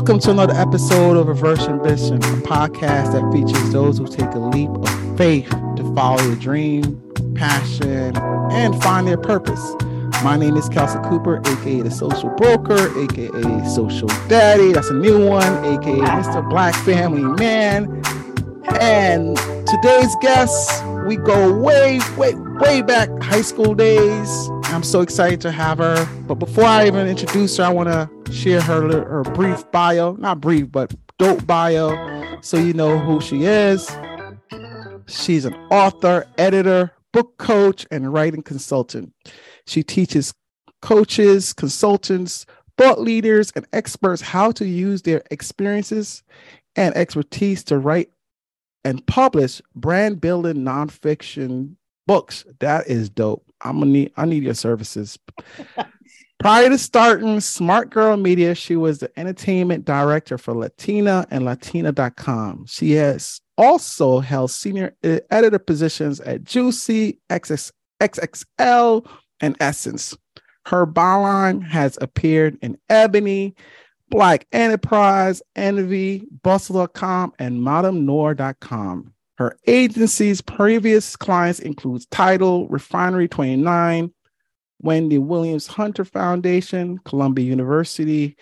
Welcome to another episode of Reverse Ambition, a podcast that features those who take a leap of faith to follow their dream, passion, and find their purpose. My name is Kelsey Cooper, aka the Social Broker, aka Social Daddy. That's a new one, aka Mr. Black Family Man. And today's guest, we go way, way, way back high school days. I'm so excited to have her. But before I even introduce her, I want to share her her brief bio, not brief, but dope bio, so you know who she is. She's an author, editor, book coach, and writing consultant. She teaches coaches, consultants, thought leaders, and experts how to use their experiences and expertise to write and publish brand building nonfiction books. That is dope. I'm gonna need I need your services. Prior to starting Smart Girl Media, she was the entertainment director for Latina and Latina.com. She has also held senior uh, editor positions at Juicy, XX, XXL, and Essence. Her byline has appeared in Ebony, Black Enterprise, Envy, Bustle.com, and MadameNoire.com. Her agency's previous clients include TIDAL, Refinery 29, Wendy Williams Hunter Foundation, Columbia University,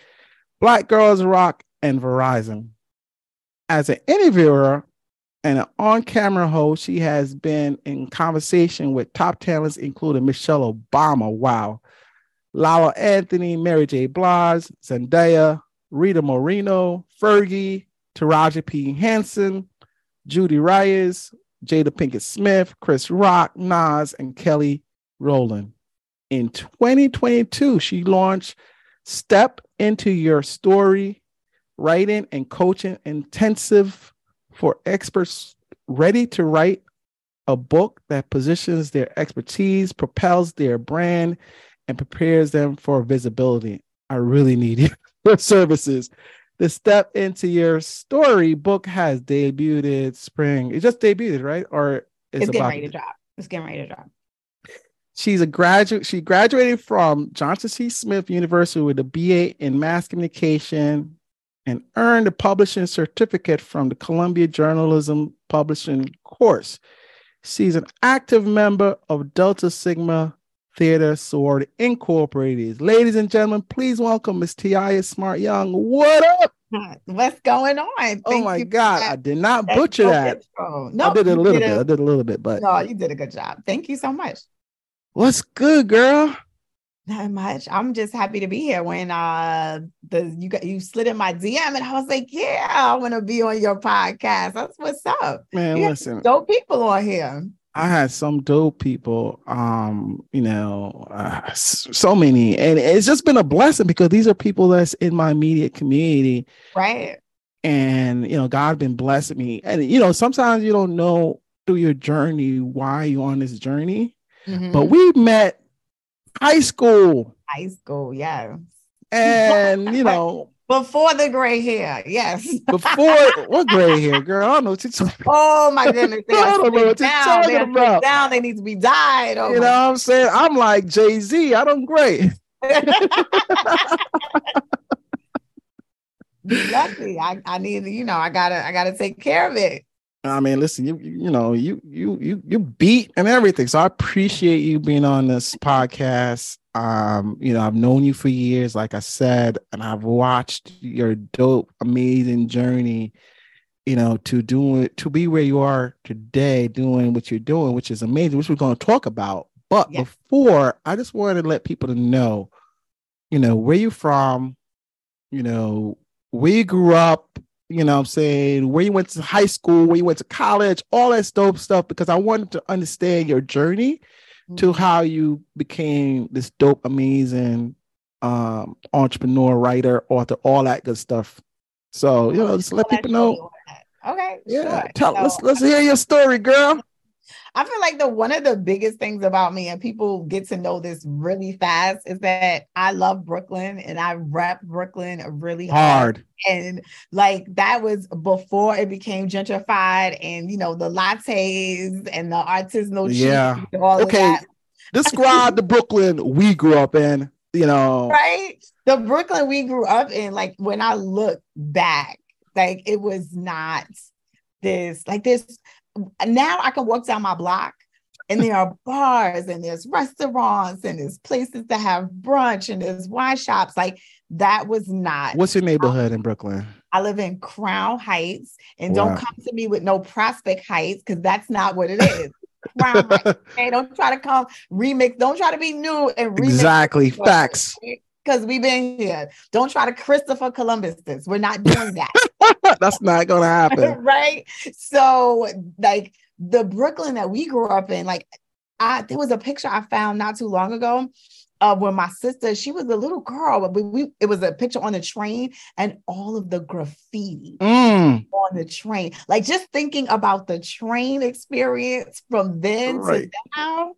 Black Girls Rock, and Verizon. As an interviewer and an on camera host, she has been in conversation with top talents, including Michelle Obama. Wow. Lala Anthony, Mary J. Blige, Zendaya, Rita Moreno, Fergie, Taraji P. Henson, Judy Reyes, Jada Pinkett Smith, Chris Rock, Nas, and Kelly Rowland. In 2022, she launched Step Into Your Story Writing and Coaching Intensive for experts ready to write a book that positions their expertise, propels their brand, and prepares them for visibility. I really need your services. The Step Into Your Story book has debuted spring. It just debuted, right? Or it's, it's getting ready to drop. It's getting ready to drop. She's a graduate. She graduated from Johnson C. Smith University with a BA in Mass Communication and earned a publishing certificate from the Columbia Journalism Publishing course. She's an active member of Delta Sigma Theta Sorority Incorporated. Ladies and gentlemen, please welcome Miss Taiia Smart Young. What up? What's going on? Thank oh my God, I did not butcher that. No, I did it a little bit. A, I did a little bit, but no, you did a good job. Thank you so much. What's good, girl? Not much. I'm just happy to be here. When uh the you got you slid in my DM and I was like, yeah, I want to be on your podcast. That's what's up. Man, you listen, dope people on here. I had some dope people, um, you know, uh, so many, and it's just been a blessing because these are people that's in my immediate community, right? And you know, God been blessing me, and you know, sometimes you don't know through your journey why you're on this journey, mm-hmm. but we met high school, high school, yeah, and you know, before the gray hair, yes. Before what gray hair, girl? I don't know what you're talking Oh my goodness. They I don't know what you're talking They're about. Down, they need to be dyed. Oh you know what I'm saying? I'm like Jay-Z. I don't gray. Luckily, I, I need, you know, I gotta, I gotta take care of it. I mean, listen, you you know, you you you you beat and everything. So I appreciate you being on this podcast. Um, you know, I've known you for years, like I said, and I've watched your dope, amazing journey, you know, to do it to be where you are today, doing what you're doing, which is amazing, which we're going to talk about. But yeah. before, I just wanted to let people to know, you know, where you from, you know, where you grew up, you know I'm saying, where you went to high school, where you went to college, all that dope stuff, because I wanted to understand your journey. To how you became this dope, amazing um, entrepreneur, writer, author, all that good stuff. So, you know, just let people know. Okay. Yeah. Sure. Tell so, let's let's hear your story, girl. I feel like the one of the biggest things about me, and people get to know this really fast, is that I love Brooklyn and I rap Brooklyn really hard. hard. And like that was before it became gentrified, and you know the lattes and the artisanal. Yeah. okay. Describe the Brooklyn we grew up in. You know, right? the Brooklyn we grew up in, like when I look back, like it was not this, like this. Now I can walk down my block and there are bars and there's restaurants and there's places to have brunch and there's wine shops. Like that was not. What's your neighborhood in Brooklyn? I live in Crown Heights, and wow. don't come to me with no Prospect Heights because that's not what it is. Crown Heights. Okay, don't try to come remix. Don't try to be new and remix. Exactly. Facts. Because we've been here. Don't try to Christopher Columbus this. We're not doing that. that's not gonna happen. right. So, like the Brooklyn that we grew up in, like I there was a picture I found not too long ago of when my sister, she was a little girl, but we, we it was a picture on the train and all of the graffiti mm. on the train. Like just thinking about the train experience from then right. to now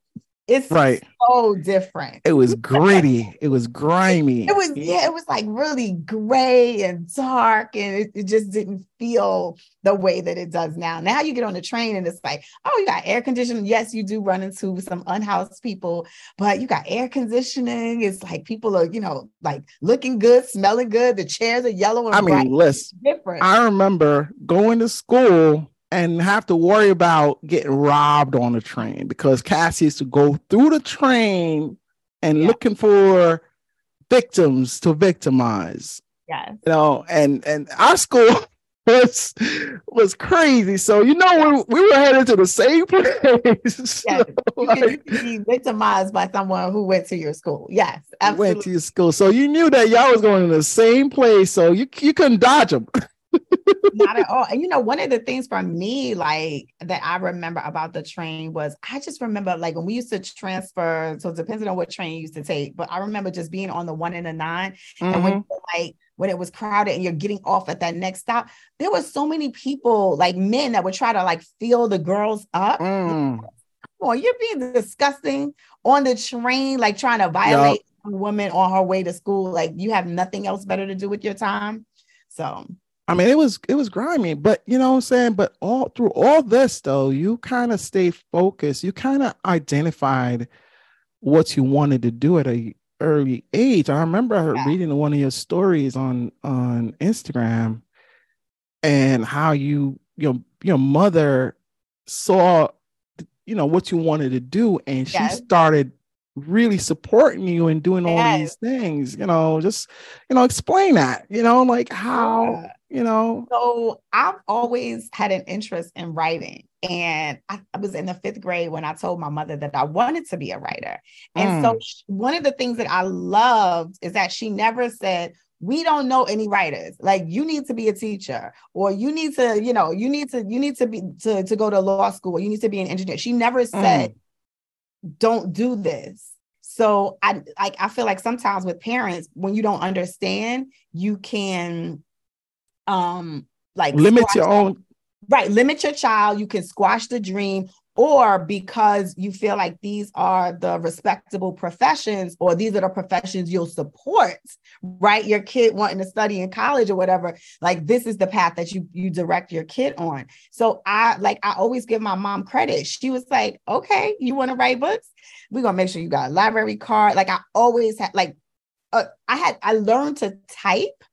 it's right. so different. It was gritty. it was grimy. It was, yeah, it was like really gray and dark, and it, it, just didn't feel the way that it does now. Now you get on the train and it's like, oh, you got air conditioning. Yes, you do run into some unhoused people, but you got air conditioning. It's like people are, you know, like looking good, smelling good. The chairs are yellow and I mean, listen, different. I remember going to school and have to worry about getting robbed on the train because Cassie used to go through the train and yeah. looking for victims to victimize. Yes. You know, and and our school was was crazy. So you know we, we were headed to the same place. Yes. you, like, can, be victimized by someone who went to your school. Yes, absolutely. Went to your school. So you knew that y'all was going to the same place. So you you couldn't dodge them. not at all. And you know, one of the things for me, like that I remember about the train was I just remember like when we used to transfer. So depending on what train you used to take, but I remember just being on the one and the 9 mm-hmm. and when mm-hmm. like when it was crowded and you're getting off at that next stop, there were so many people, like men, that would try to like fill the girls up. Mm. Come on, you're being disgusting on the train, like trying to violate yep. a woman on her way to school. Like you have nothing else better to do with your time. So I mean, it was it was grimy, but you know what I'm saying. But all through all this, though, you kind of stayed focused. You kind of identified what you wanted to do at a early age. I remember yeah. reading one of your stories on on Instagram, and how you your your mother saw, you know, what you wanted to do, and yes. she started really supporting you and doing all yes. these things you know just you know explain that you know like how you know? So i've always had an interest in writing and I, I, was in the fifth grade when i told my mother that i wanted to be a writer. And mm. so she, one of the things that i loved is that she never said we don't know any writers. Like you need to be a teacher or you need to you know you need to you need to be to, to go to law school or you need to be an engineer. She never said mm don't do this. So I like I feel like sometimes with parents, when you don't understand, you can um like limit your own right, limit your child, you can squash the dream, or because you feel like these are the respectable professions or these are the professions you'll support right? Your kid wanting to study in college or whatever like this is the path that you you direct your kid on. So i like i always give my mom credit. She was like okay you want to write books? We're gonna make sure you got a library card. Like i always had like uh, i had i learned to type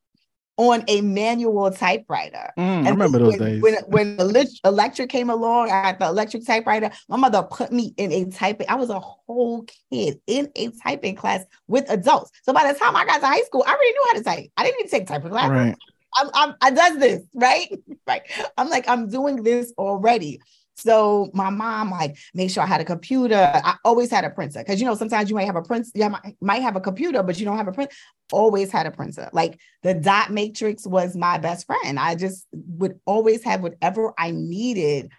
on a manual typewriter. Mm, I remember those when, days. When, when the electric came along, I had the electric typewriter. My mother put me in a typing. I was a whole kid in a typing class with adults. So by the time I got to high school, I already knew how to type. I didn't even take typing class. Right. I'm, I'm, I does this right, right. I'm like I'm doing this already. So my mom like make sure I had a computer. I always had a printer because you know sometimes you might have a print, you might, might have a computer, but you don't have a print. Always had a printer. Like the dot matrix was my best friend. I just would always have whatever I needed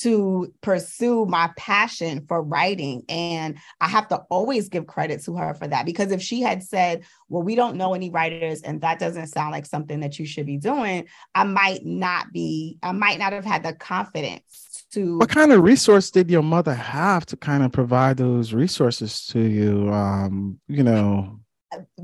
to pursue my passion for writing. And I have to always give credit to her for that because if she had said, Well, we don't know any writers and that doesn't sound like something that you should be doing, I might not be, I might not have had the confidence to what kind of resource did your mother have to kind of provide those resources to you um you know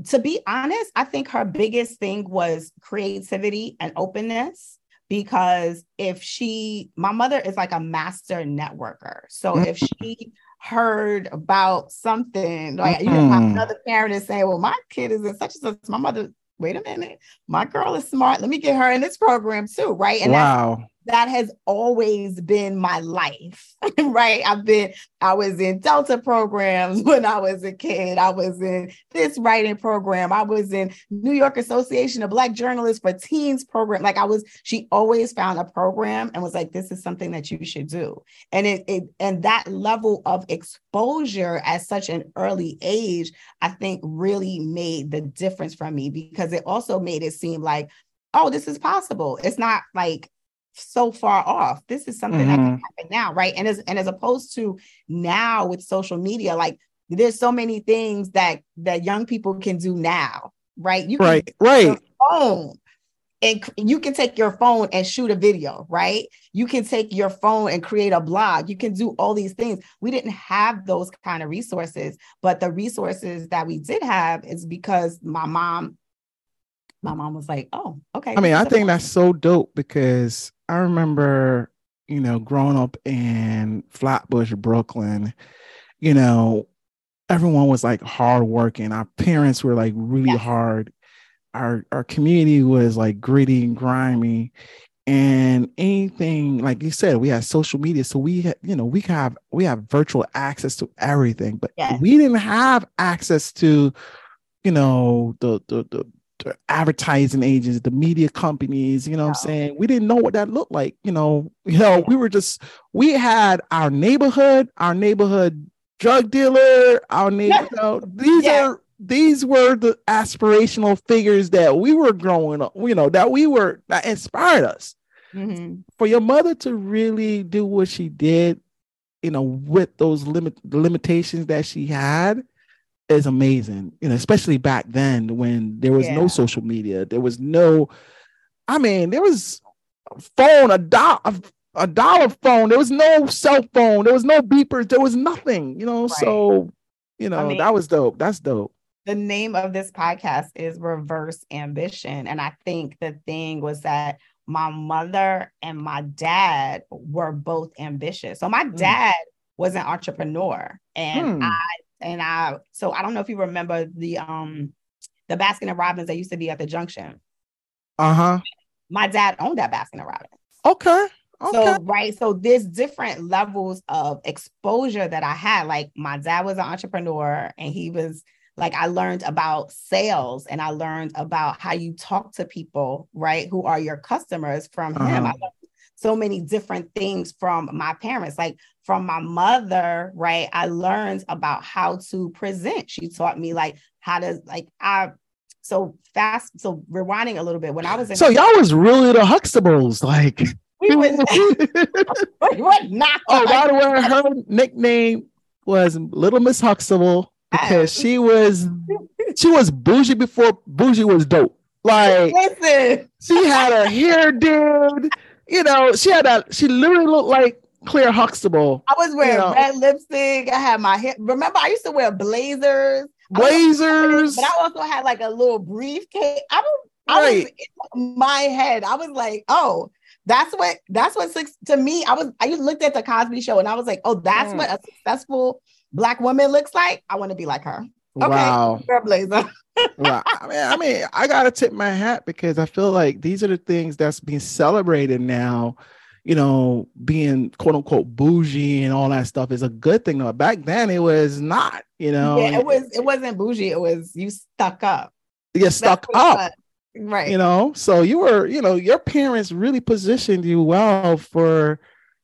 to be honest i think her biggest thing was creativity and openness because if she my mother is like a master networker so mm-hmm. if she heard about something. Like you know, mm. another parent is saying, Well, my kid is in such and such. My mother, wait a minute, my girl is smart. Let me get her in this program too. Right. And wow that has always been my life, right? I've been, I was in Delta programs when I was a kid. I was in this writing program. I was in New York Association of Black Journalists for Teens program. Like I was, she always found a program and was like, this is something that you should do. And it, it and that level of exposure at such an early age, I think really made the difference for me because it also made it seem like, oh, this is possible. It's not like so far off. This is something mm-hmm. that can happen now, right? And as and as opposed to now with social media, like there's so many things that that young people can do now, right? You right, right. Phone and you can take your phone and shoot a video, right? You can take your phone and create a blog. You can do all these things. We didn't have those kind of resources, but the resources that we did have is because my mom my mom was like, "Oh, okay." I mean, I think that's so dope because I remember, you know, growing up in Flatbush, Brooklyn, you know, everyone was like hardworking. Our parents were like really hard. Our our community was like gritty and grimy. And anything, like you said, we had social media. So we had, you know, we have we have virtual access to everything, but yes. we didn't have access to, you know, the the the advertising agents, the media companies, you know what I'm saying? We didn't know what that looked like. You know, you know, we were just we had our neighborhood, our neighborhood drug dealer, our neighbor, you know, these yeah. are these were the aspirational figures that we were growing up, you know, that we were that inspired us. Mm-hmm. For your mother to really do what she did, you know, with those limit limitations that she had, is amazing, you know, especially back then when there was yeah. no social media, there was no, I mean, there was a phone, a dollar, a dollar phone, there was no cell phone, there was no beepers, there was nothing, you know. Right. So, you know, I mean, that was dope. That's dope. The name of this podcast is Reverse Ambition. And I think the thing was that my mother and my dad were both ambitious. So my hmm. dad mm. was an entrepreneur and hmm. I and I so I don't know if you remember the um the Baskin and Robbins that used to be at the junction. Uh-huh. My dad owned that Baskin and Robbins. Okay. Okay. So right, so there's different levels of exposure that I had. Like my dad was an entrepreneur, and he was like I learned about sales, and I learned about how you talk to people, right, who are your customers from uh-huh. him. I learned so many different things from my parents. Like from my mother, right? I learned about how to present. She taught me like how to like I so fast. So rewinding a little bit when I was in So y'all was really the Huxtables, like we was what not Oh, by the way, her nickname was Little Miss Huxtable because she was she was bougie before bougie was dope. Like listen, she had a hair dude you know, she had a she literally looked like Claire Huxtable. I was wearing you know. red lipstick. I had my hair. Remember, I used to wear blazers. Blazers. But I also had like a little briefcase. I was, I right. was in my head. I was like, oh, that's what that's what six to me. I was I used looked at the Cosby Show and I was like, oh, that's mm. what a successful black woman looks like. I want to be like her. Okay, wow. well, I mean, I mean, I gotta tip my hat because I feel like these are the things that's being celebrated now. You know, being quote unquote bougie and all that stuff is a good thing. Though back then, it was not. You know, yeah, it was. It wasn't bougie. It was you stuck up. You stuck up, right? You know, so you were. You know, your parents really positioned you well for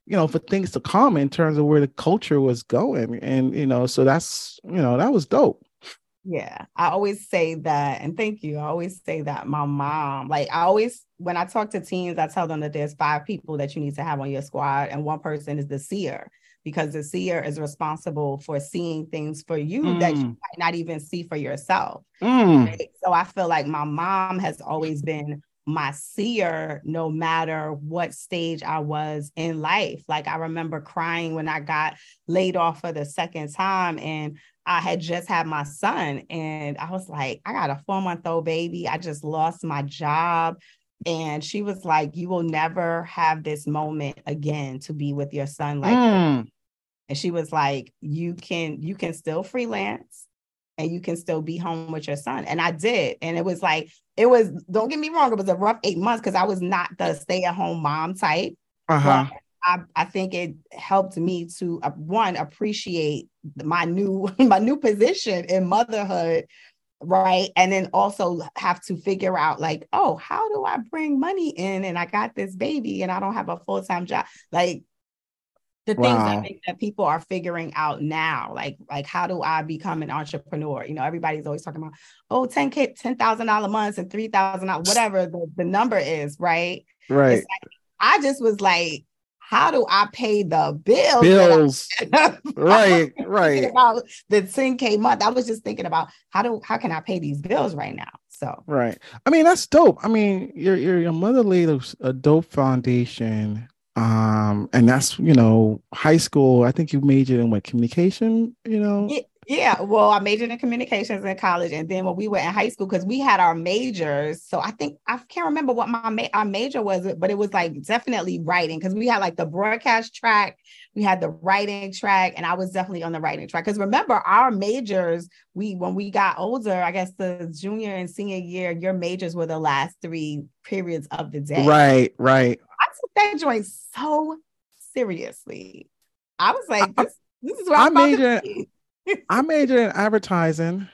you know for things to come in terms of where the culture was going and you know so that's you know that was dope yeah, I always say that, and thank you. I always say that my mom, like I always, when I talk to teens, I tell them that there's five people that you need to have on your squad, and one person is the seer because the seer is responsible for seeing things for you mm. that you mm. might not even see for yourself. Mm. Right? So I feel like my mom has always been my seer no matter what stage I was in life. Like I remember crying when I got laid off for the second time and I had just had my son, and I was like, I got a four month old baby. I just lost my job. And she was like, You will never have this moment again to be with your son like mm. and she was like, "You can you can still freelance." And you can still be home with your son. And I did. And it was like, it was, don't get me wrong, it was a rough eight months because I was not the stay at home mom type. Uh-huh. I, I think it helped me to uh, one appreciate my new my new position in motherhood right and then also have to figure out like oh how do i bring money in and i got this baby and i don't have a full-time job like the wow. things I think that people are figuring out now, like like how do I become an entrepreneur? You know, everybody's always talking about oh 10k, ten thousand dollar months and three thousand dollars, whatever the, the number is, right? Right. Like, I just was like, how do I pay the bills? Bills. right, right. About the 10K month. I was just thinking about how do how can I pay these bills right now? So right. I mean, that's dope. I mean, your your, your mother laid a, a dope foundation. Um, and that's you know, high school. I think you majored in what communication, you know. Yeah, well, I majored in communications in college, and then when we were in high school, because we had our majors. So I think I can't remember what my ma- our major was, but it was like definitely writing because we had like the broadcast track, we had the writing track, and I was definitely on the writing track. Because remember, our majors, we when we got older, I guess the junior and senior year, your majors were the last three periods of the day. Right, right. I took that joint so seriously. I was like, this, this is what I'm I majored. I majored in advertising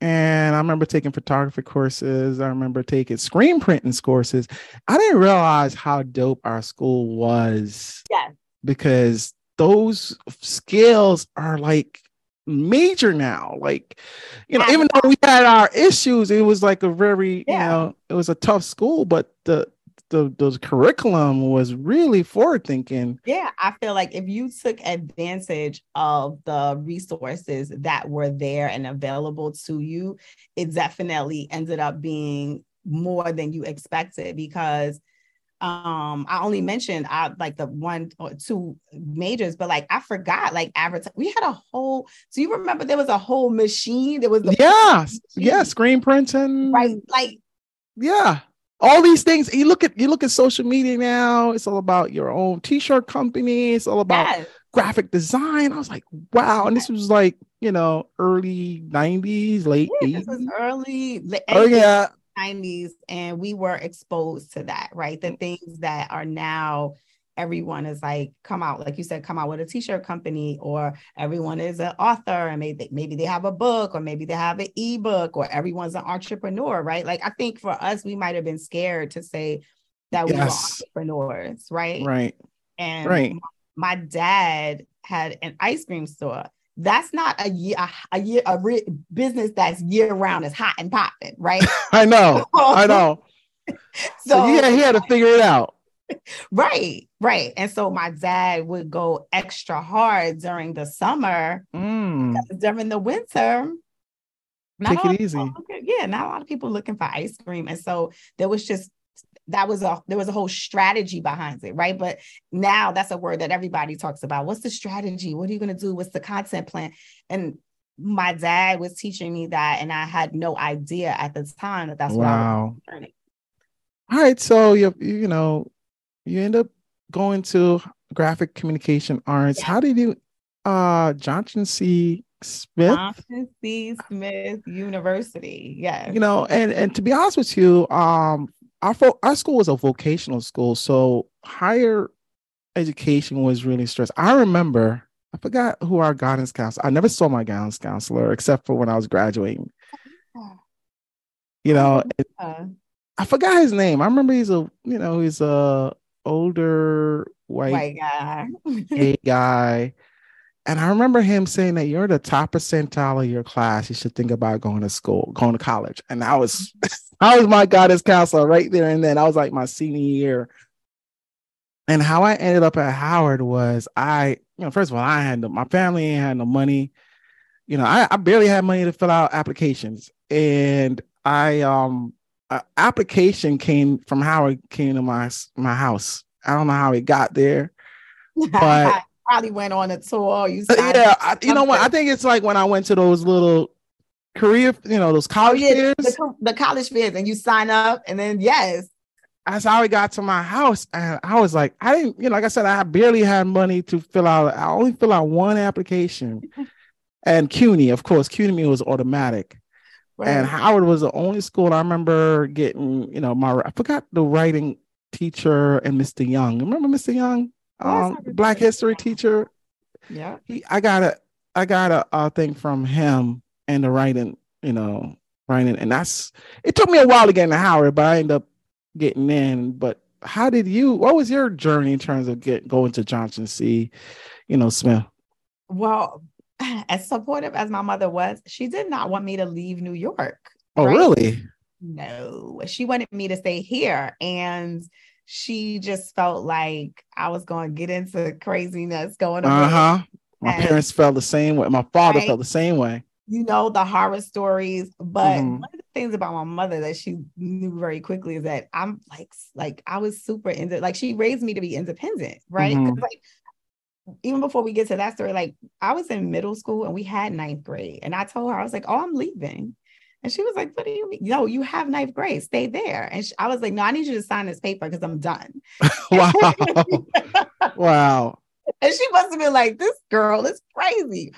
and I remember taking photography courses. I remember taking screen printing courses. I didn't realize how dope our school was. Yeah. Because those skills are like major now. Like, you know, even though we had our issues, it was like a very, yeah. you know, it was a tough school, but the the the curriculum was really forward thinking. Yeah, I feel like if you took advantage of the resources that were there and available to you, it definitely ended up being more than you expected because um I only mentioned I uh, like the one or two majors, but like I forgot like advertise. We had a whole. So you remember there was a whole machine. There was yeah, yeah, screen printing, right? Like yeah, all these things you look at you look at social media now it's all about your own t-shirt company it's all about yes. graphic design. I was like wow and this was like you know early 90s late yeah, 80s. This was early oh yeah. 90s and we were exposed to that right? The mm. things that are now everyone is like come out like you said come out with a t-shirt company or everyone is an author and maybe maybe they have a book or maybe they have an ebook or everyone's an entrepreneur right? Like i think for us we might have been scared to say that we yes. were entrepreneurs right? Right. And right. my dad had an ice cream store. That's not a year a, year a re- business that's year round is hot and popping right? I know. I know. So, so yeah he had to figure it out right, right. And so my dad would go extra hard during the summer. Mm. During the winter, take it easy. Looking, yeah, not a lot of people looking for ice cream. And so there was just that was a there was a whole strategy behind it, right? But now that's a word that everybody talks about. What's the strategy? What are you going to do? What's the content plan? And my dad was teaching me that, and I had no idea at the time that that's wow. what I was learning. All right, so you you know you end up going to graphic communication arts. Yeah. How did you uh Johnson C. Smith? Johnson C. Smith University. Yeah. You know, and and to be honest with you, um our our school was a vocational school, so higher education was really stressed. I remember I forgot who our guidance counselor. I never saw my guidance counselor except for when I was graduating. You know, I forgot his name. I remember he's a you know he's a older white, white guy, gay guy. And I remember him saying that you're the top percentile of your class. You should think about going to school, going to college. And I was I was my guidance counselor right there and then. I was like my senior year. And how I ended up at Howard was I, you know, first of all, I had no, my family had no money. You know, I, I barely had money to fill out applications. And I um uh, application came from Howard came to my my house. I don't know how it got there, but probably went on a tour. You yeah, I, you know what? I think it's like when I went to those little career, you know, those college oh, yeah, fairs, the, the, college fairs, and you sign up, and then yes, That's how I got to my house, and I was like, I didn't, you know, like I said, I barely had money to fill out. I only fill out one application, and CUNY, of course, CUNY was automatic. Right. And Howard was the only school I remember getting, you know, my I forgot the writing teacher and Mr. Young. Remember Mr. Young? Um, Black history teacher. Yeah. He, I got a I got a, a thing from him and the writing, you know, writing, and that's it took me a while to get into Howard, but I ended up getting in. But how did you? What was your journey in terms of get going to Johnson C. You know, Smith. Well, as supportive as my mother was, she did not want me to leave New York. Oh, right? really? No, she wanted me to stay here, and she just felt like I was going to get into craziness going on. Uh huh. My and, parents felt the same way. My father right? felt the same way you know the horror stories but mm-hmm. one of the things about my mother that she knew very quickly is that i'm like like i was super into like she raised me to be independent right mm-hmm. like even before we get to that story like i was in middle school and we had ninth grade and i told her i was like oh i'm leaving and she was like, What do you mean? No, you have ninth grade, stay there. And she, I was like, No, I need you to sign this paper because I'm done. wow. wow. And she must have been like, This girl is crazy.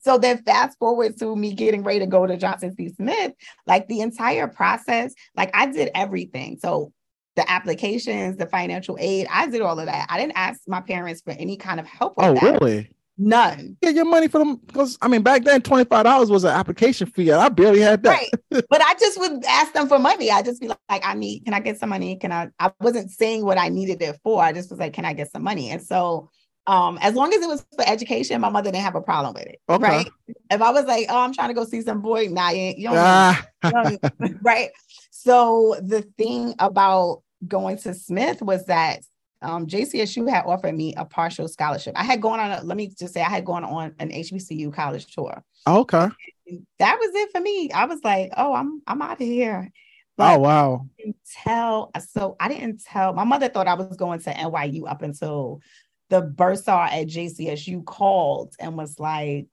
So then fast forward to me getting ready to go to Johnson C. Smith, like the entire process, like I did everything. So the applications, the financial aid, I did all of that. I didn't ask my parents for any kind of help. oh, that. really? None. Get your money for them because I mean back then twenty five dollars was an application fee. I barely had that. Right. but I just would ask them for money. I just be like, I need. Can I get some money? Can I? I wasn't saying what I needed it for. I just was like, can I get some money? And so um, as long as it was for education, my mother didn't have a problem with it. Okay. Right. If I was like, oh, I'm trying to go see some boy, nah, you, you don't, ah. you don't right. So the thing about going to Smith was that um, JCSU had offered me a partial scholarship. I had gone on, a, let me just say, I had gone on an HBCU college tour. Okay. And that was it for me. I was like, oh, I'm I'm out of here. But oh wow! I tell so I didn't tell. My mother thought I was going to NYU up until the bursar at JCSU called and was like,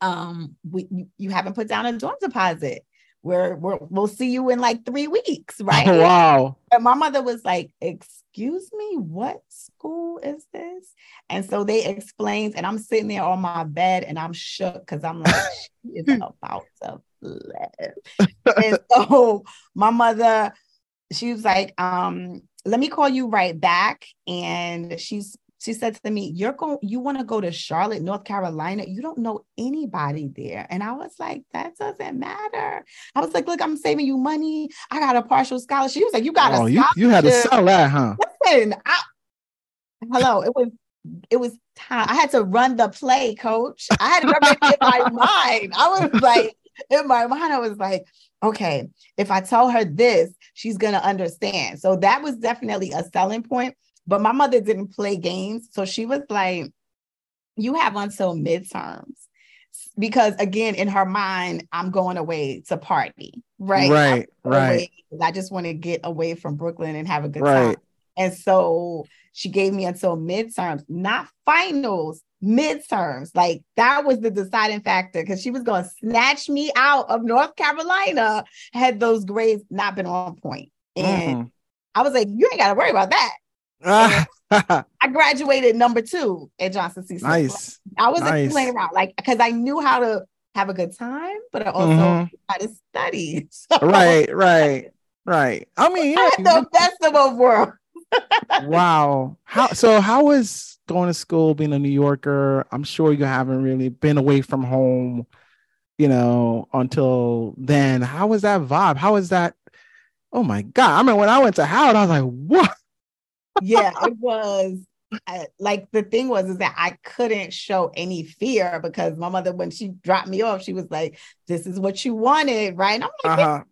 um, we, you haven't put down a dorm deposit. We're, we're we'll see you in like three weeks, right? Oh, wow. And my mother was like, excuse me, what school is this? And so they explained, and I'm sitting there on my bed and I'm shook because I'm like, she is about to flip. and so my mother, she was like, um, let me call you right back. And she's she said to me, You're going, you want to go to Charlotte, North Carolina. You don't know anybody there. And I was like, That doesn't matter. I was like, Look, I'm saving you money. I got a partial scholarship. She was like, You got oh, a you, you had to sell that, huh? Listen, I, hello, it was it was time. I had to run the play, coach. I had to remember in my mind. I was like, in my mind, I was like, okay, if I tell her this, she's going to understand. So that was definitely a selling point. But my mother didn't play games. So she was like, you have until midterms. Because again, in her mind, I'm going away to party, right? Right, right. I just want to get away from Brooklyn and have a good right. time. And so she gave me until midterms, not finals, midterms. Like that was the deciding factor because she was going to snatch me out of North Carolina had those grades not been on point. And mm. I was like, you ain't got to worry about that. I graduated number two at Johnson C. Nice. I wasn't nice. playing around, like because I knew how to have a good time, but I also mm-hmm. how to study. So, right, right, right. I mean, yeah, I the best of both worlds. wow. How so? How was going to school, being a New Yorker? I'm sure you haven't really been away from home, you know, until then. How was that vibe? How was that? Oh my god! I mean, when I went to Howard, I was like, "What? Yeah, it was I, like the thing was is that I couldn't show any fear because my mother, when she dropped me off, she was like, "This is what you wanted, right?" And I'm like, uh-huh.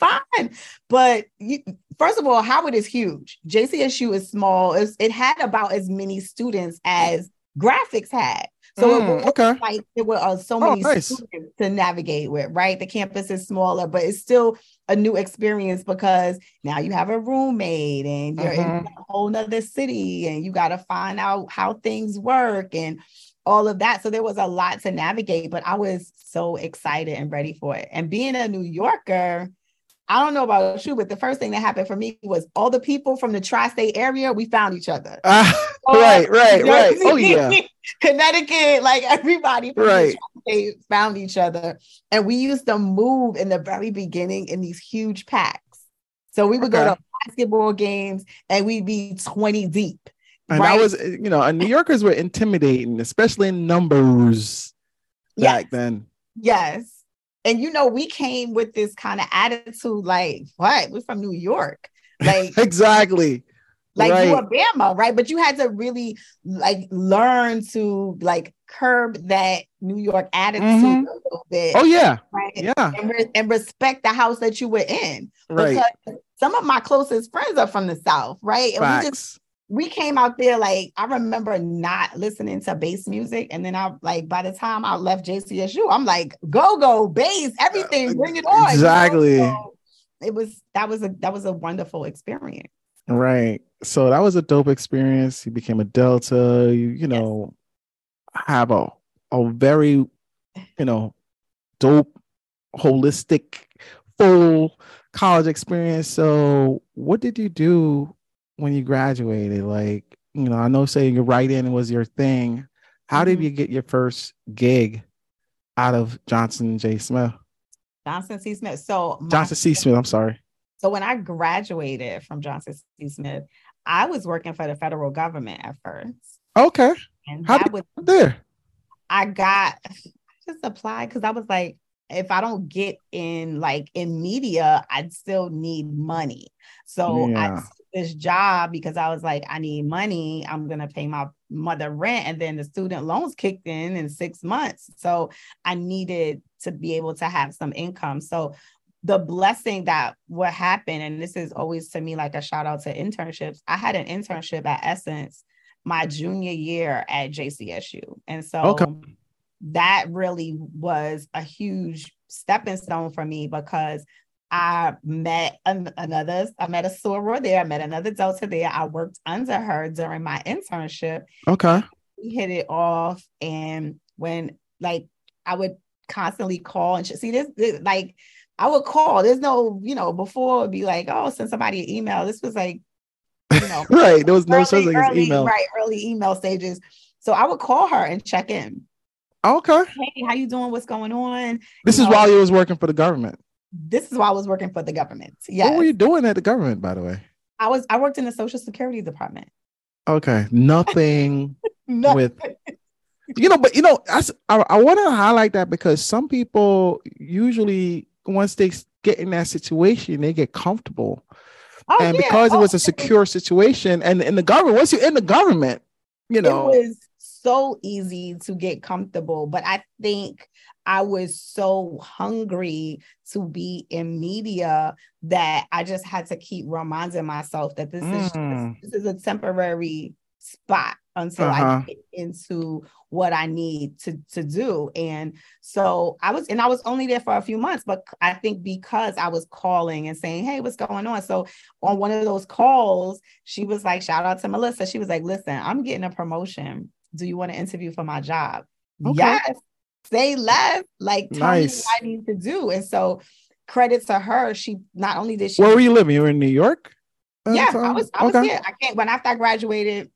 "Yeah, fine." But you, first of all, Howard is huge. JCSU is small. It's, it had about as many students as graphics had. So mm, it was okay. like there were uh, so oh, many oh, nice. students to navigate with, right? The campus is smaller, but it's still a new experience because now you have a roommate and you're in mm-hmm. a whole nother city and you got to find out how things work and all of that. So there was a lot to navigate, but I was so excited and ready for it. And being a New Yorker, I don't know about you, but the first thing that happened for me was all the people from the tri-state area, we found each other. Uh, right, right, right. Oh yeah. Connecticut, like everybody right. they found each other. And we used to move in the very beginning in these huge packs. So we would okay. go to basketball games and we'd be 20 deep. And right? that was, you know, New Yorkers were intimidating, especially in numbers yes. back then. Yes. And you know, we came with this kind of attitude, like, what? We're from New York. Like exactly. Like right. you were Bama, right? But you had to really like learn to like curb that New York attitude mm-hmm. a little bit. Oh yeah, right. Yeah, and, re- and respect the house that you were in. Right. Because some of my closest friends are from the South, right? And Facts. we just we came out there like I remember not listening to bass music, and then I like by the time I left JCSU, I'm like go go bass everything, bring it on. Exactly. You know? so it was that was a that was a wonderful experience. Right. So that was a dope experience. You became a Delta. You you know yes. have a a very you know dope, holistic, full college experience. So what did you do when you graduated? Like, you know, I know saying your writing was your thing. How did mm-hmm. you get your first gig out of Johnson J. Smith? Johnson C. Smith. So Johnson C. Smith, I'm sorry. So when I graduated from Johnson C. Smith, I was working for the federal government at first. Okay. And How that was there. I got I just applied because I was like, if I don't get in like in media, I'd still need money. So yeah. I this job because I was like, I need money. I'm gonna pay my mother rent, and then the student loans kicked in in six months. So I needed to be able to have some income. So the blessing that what happened, and this is always to me like a shout out to internships. I had an internship at Essence my junior year at JCSU, and so. Okay that really was a huge stepping stone for me because I met an- another, I met a soror there, I met another Delta there. I worked under her during my internship. Okay. We hit it off. And when like I would constantly call and she, see this, this like I would call. There's no, you know, before it'd be like, oh, send somebody an email. This was like, you know, right. There was no early, such thing as email. Right, early email stages. So I would call her and check in. Okay. Hey, how you doing? What's going on? This you is know, while you was working for the government. This is while I was working for the government. Yeah. What were you doing at the government, by the way? I was I worked in the social security department. Okay. Nothing with you know, but you know, I, I, I want to highlight that because some people usually once they get in that situation, they get comfortable. Oh, and yeah. because oh, it was a secure situation, and in the government, once you're in the government, you know, it was so easy to get comfortable, but I think I was so hungry to be in media that I just had to keep reminding myself that this mm. is just, mm. this is a temporary spot until uh-huh. I get into what I need to to do. And so I was, and I was only there for a few months, but I think because I was calling and saying, "Hey, what's going on?" So on one of those calls, she was like, "Shout out to Melissa." She was like, "Listen, I'm getting a promotion do you want to interview for my job? Okay. Yes. Say less. Like tell nice. me what I need to do. And so credit to her. She not only did she Where were you living? You were in New York? Yeah, I was I okay. was here. I came when after I graduated,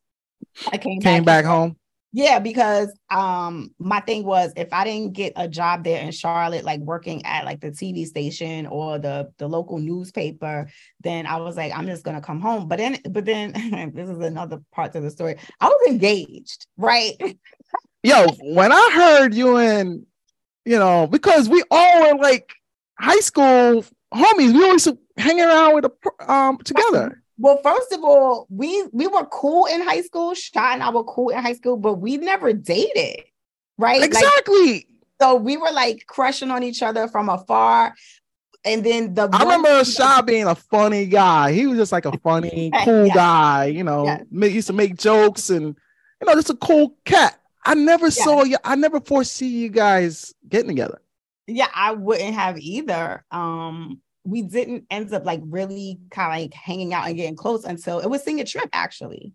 I came, came back, back home. Yeah, because um my thing was if I didn't get a job there in Charlotte, like working at like the TV station or the the local newspaper, then I was like, I'm just gonna come home. But then, but then this is another part of the story. I was engaged, right? Yo, when I heard you and you know, because we all were like high school homies, we always hang around with a, um together. Well, first of all, we we were cool in high school. Shaw and I were cool in high school, but we never dated, right? Exactly. Like, so we were like crushing on each other from afar. And then the I remember Shaw being a funny guy. He was just like a funny, cool yes. guy, you know, yes. used to make jokes and you know, just a cool cat. I never yes. saw you, I never foresee you guys getting together. Yeah, I wouldn't have either. Um, we didn't end up like really kind of like hanging out and getting close until it was senior trip actually.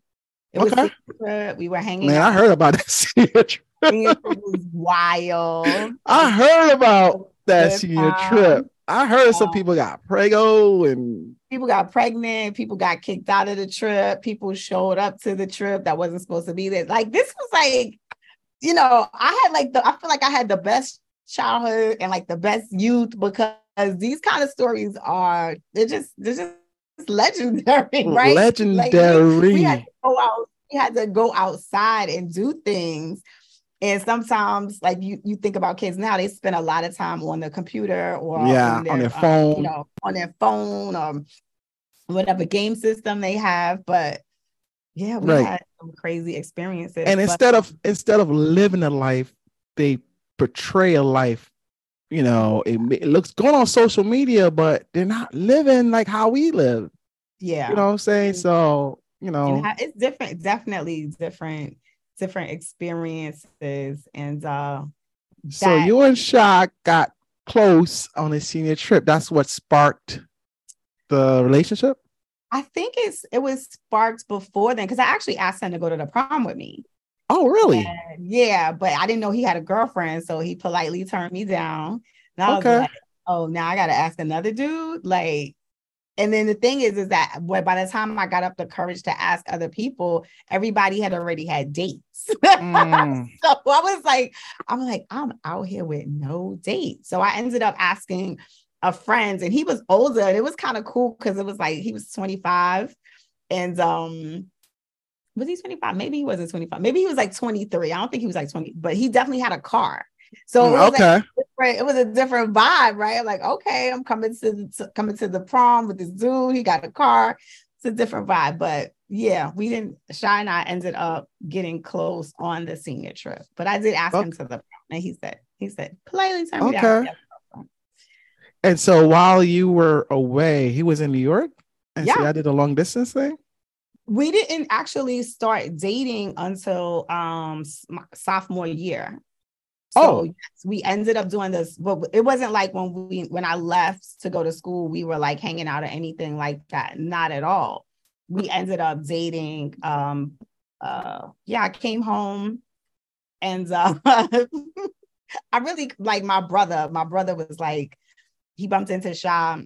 It okay. was trip. We were hanging. Man, out. I heard about that senior trip. it was wild. I heard about that senior time. trip. I heard some um, people got prego and people got pregnant, people got kicked out of the trip, people showed up to the trip that wasn't supposed to be there. Like this was like, you know, I had like the I feel like I had the best childhood and like the best youth because these kind of stories are they're just they're just legendary, right? Legendary. Like we, had to go out, we had to go outside and do things and sometimes, like you, you think about kids now, they spend a lot of time on the computer or yeah, on their, on their phone, um, you know, on their phone or whatever game system they have. But yeah, we right. had some crazy experiences. And but- instead of instead of living a life, they portray a life. You know, it, it looks good on social media, but they're not living like how we live. Yeah, you know what I'm saying. So you know, it's different. Definitely different different experiences and uh so you and Shaw got close on a senior trip. That's what sparked the relationship. I think it's it was sparked before then because I actually asked him to go to the prom with me. Oh, really? And yeah, but I didn't know he had a girlfriend, so he politely turned me down. Okay. was like, "Oh, now I got to ask another dude." Like, and then the thing is, is that by the time I got up the courage to ask other people, everybody had already had dates. Mm. so I was like, I'm like, I'm out here with no date. So I ended up asking a friend, and he was older, and it was kind of cool because it was like he was 25, and um, was he 25? Maybe he wasn't 25. Maybe he was like 23. I don't think he was like 20, but he definitely had a car. So it mm, was okay. Like it was a different vibe, right? Like, okay, I'm coming to, to coming to the prom with this dude. He got a car. It's a different vibe, but yeah, we didn't. Shy and I ended up getting close on the senior trip, but I did ask okay. him to the prom, and he said he said politely turned me okay. down. And so while you were away, he was in New York, and yeah. so I did a long distance thing we didn't actually start dating until um sophomore year so oh. yes, we ended up doing this, but it wasn't like when we when I left to go to school, we were like hanging out or anything like that. Not at all. We ended up dating. Um, uh, yeah, I came home and uh, I really like my brother. My brother was like, he bumped into Shaw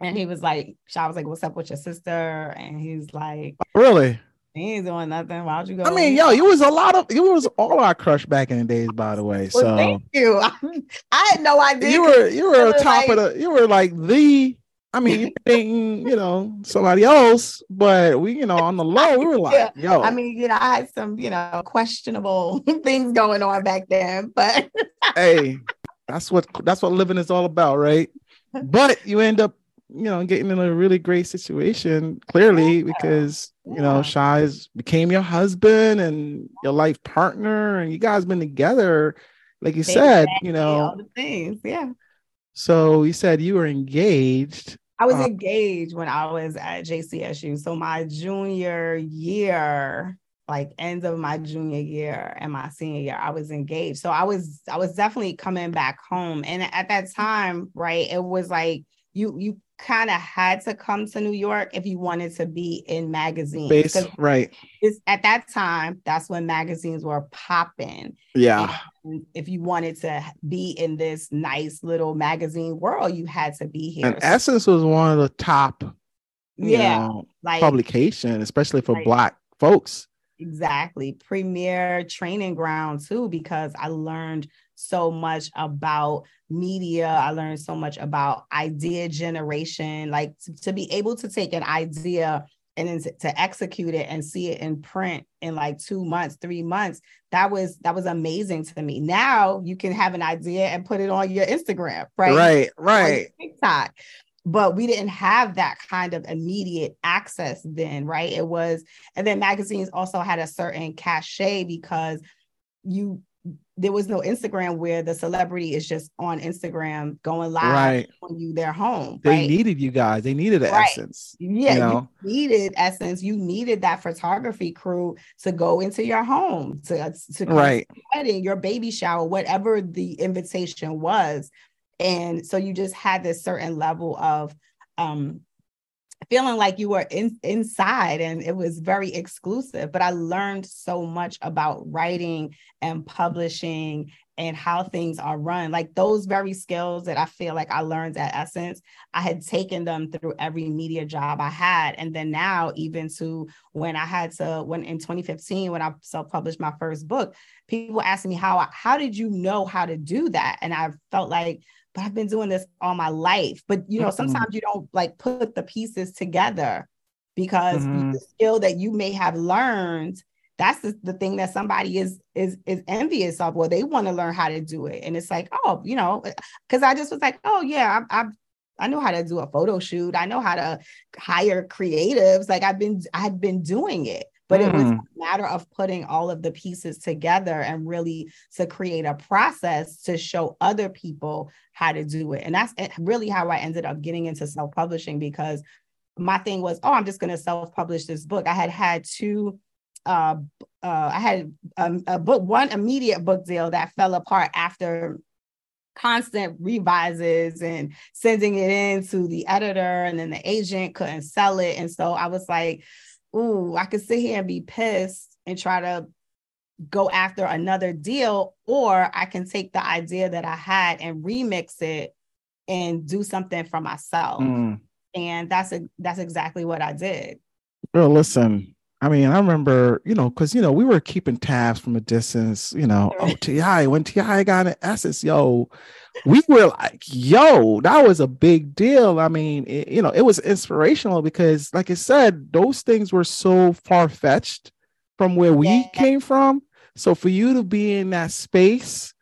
and he was like, Shaw was like, What's up with your sister? And he's like, Really? He ain't doing nothing. Why would you go? I mean, yo, you was a lot of you was all our crush back in the days, by the way. Well, so thank you. I had no idea. You were you were a top like, of the you were like the I mean, you thinking, you know, somebody else, but we, you know, on the low, we were like, yeah. yo. I mean, you know, I had some, you know, questionable things going on back then, but hey, that's what that's what living is all about, right? But you end up you know, getting in a really great situation, clearly, because you know, Shy's became your husband and your life partner, and you guys been together, like you said, you know, things, yeah. So you said you were engaged. I was uh, engaged when I was at JCSU. So my junior year, like end of my junior year and my senior year, I was engaged. So I was I was definitely coming back home. And at that time, right, it was like you you kind of had to come to New York if you wanted to be in magazines. Base, right. It's, at that time, that's when magazines were popping. Yeah. And if you wanted to be in this nice little magazine world, you had to be here. And Essence was one of the top yeah, know, like publication, especially for like, black folks. Exactly. Premier training ground too, because I learned so much about media. I learned so much about idea generation, like to, to be able to take an idea and then to, to, execute it and see it in print in like two months, three months. That was that was amazing to me. Now you can have an idea and put it on your Instagram, right? Right, right. TikTok. But we didn't have that kind of immediate access then, right? It was, and then magazines also had a certain cachet because you there was no Instagram where the celebrity is just on Instagram going live right. on you their home. They right? needed you guys. They needed the right. essence. Yeah, you, know? you, needed essence. You needed that photography crew to go into your home to to right. wedding, your baby shower, whatever the invitation was. And so you just had this certain level of um feeling like you were in, inside and it was very exclusive but i learned so much about writing and publishing and how things are run. Like those very skills that I feel like I learned at Essence, I had taken them through every media job I had. And then now, even to when I had to, when in 2015, when I self-published my first book, people asked me how how did you know how to do that? And I felt like, but I've been doing this all my life. But you know, mm-hmm. sometimes you don't like put the pieces together because mm-hmm. the skill that you may have learned that's the, the thing that somebody is is is envious of well they want to learn how to do it and it's like oh you know because i just was like oh yeah I, I I know how to do a photo shoot. I know how to hire creatives. Like I've been, I had been doing it, but mm. it was mm. a matter of putting all of the pieces together and really to create a process to show other people how to do it. And that's really how I ended up getting into self publishing because my thing was, oh, I'm just going to self publish this book. I had had two uh, uh, I had um, a book, one immediate book deal that fell apart after constant revises and sending it in to the editor, and then the agent couldn't sell it. And so I was like, ooh, I could sit here and be pissed and try to go after another deal, or I can take the idea that I had and remix it and do something for myself. Mm. And that's a, that's exactly what I did. Well, listen, I mean, I remember, you know, because you know we were keeping tabs from a distance. You know, oh Ti when Ti got an Essence, yo, we were like, yo, that was a big deal. I mean, it, you know, it was inspirational because, like I said, those things were so far fetched from where we yeah. came from. So for you to be in that space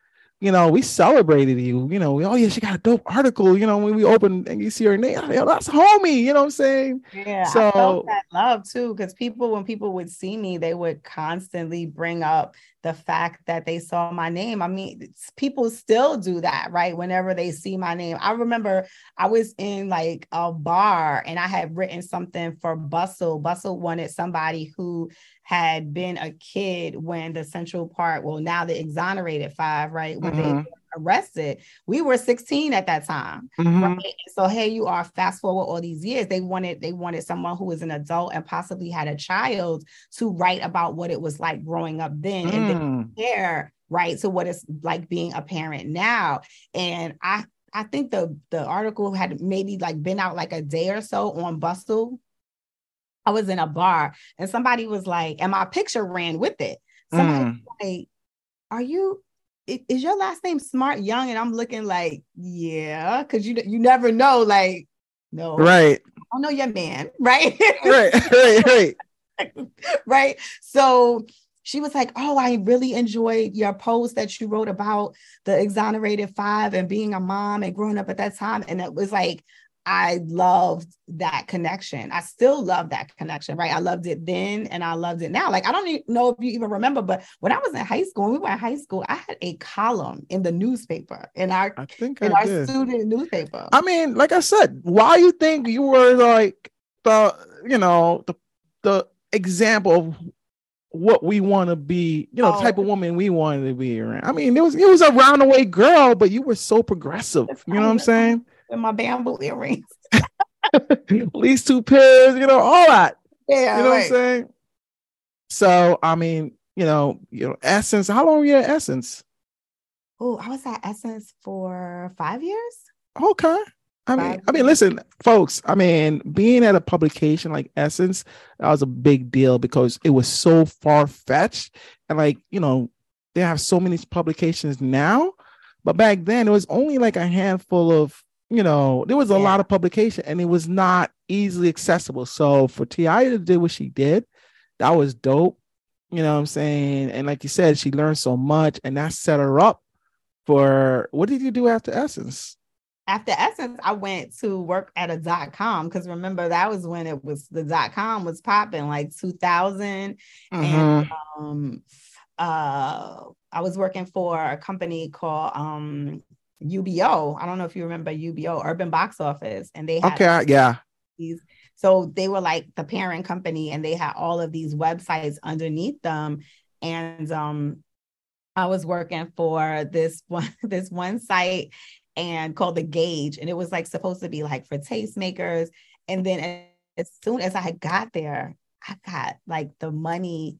you know, we celebrated you. You know, we, oh yeah, she got a dope article. You know, when we open and you see her name, oh, that's homie. You know what I'm saying? Yeah. So I felt that love too, because people, when people would see me, they would constantly bring up the fact that they saw my name. I mean, people still do that, right? Whenever they see my name. I remember I was in like a bar and I had written something for Bustle. Bustle wanted somebody who had been a kid when the Central Park, well, now the exonerated five, right? When mm-hmm. they arrested. We were 16 at that time. Mm-hmm. Right? So here you are, fast forward all these years. They wanted they wanted someone who was an adult and possibly had a child to write about what it was like growing up then mm. and then compare right to what it's like being a parent now. And I I think the the article had maybe like been out like a day or so on Bustle. I was in a bar and somebody was like, and my picture ran with it. Somebody mm. like, are you is your last name Smart Young? And I'm looking like, yeah, because you you never know, like, no, right. I know your man, right? right, right, right. right. So she was like, Oh, I really enjoyed your post that you wrote about the exonerated five and being a mom and growing up at that time. And it was like, I loved that connection. I still love that connection, right? I loved it then and I loved it now. Like, I don't even know if you even remember, but when I was in high school, when we were in high school, I had a column in the newspaper in our, I think in I our did. student newspaper. I mean, like I said, why you think you were like the, you know, the, the example of what we want to be, you know, oh. the type of oh. woman we wanted to be around. I mean, it was it was a roundaway girl, but you were so progressive. You know what I'm saying? And my bamboo earrings. At least two pairs, you know, all that. Yeah. You know right. what I'm saying? So I mean, you know, you know, Essence. How long were you at Essence? Oh, I was at Essence for five years. Okay. I mean, I mean, listen, folks. I mean, being at a publication like Essence, that was a big deal because it was so far fetched, and like you know, they have so many publications now, but back then it was only like a handful of you know, there was a yeah. lot of publication and it was not easily accessible. So for Ti to do what she did, that was dope. You know what I'm saying? And like you said, she learned so much and that set her up for what did you do after Essence? After Essence, I went to work at a dot com because remember that was when it was the dot com was popping like 2000 mm-hmm. and um uh I was working for a company called um UBO. I don't know if you remember UBO, Urban Box Office, and they had okay, yeah. These, so they were like the parent company, and they had all of these websites underneath them. And um, I was working for this one, this one site, and called the Gauge, and it was like supposed to be like for tastemakers. And then as soon as I got there, I got like the money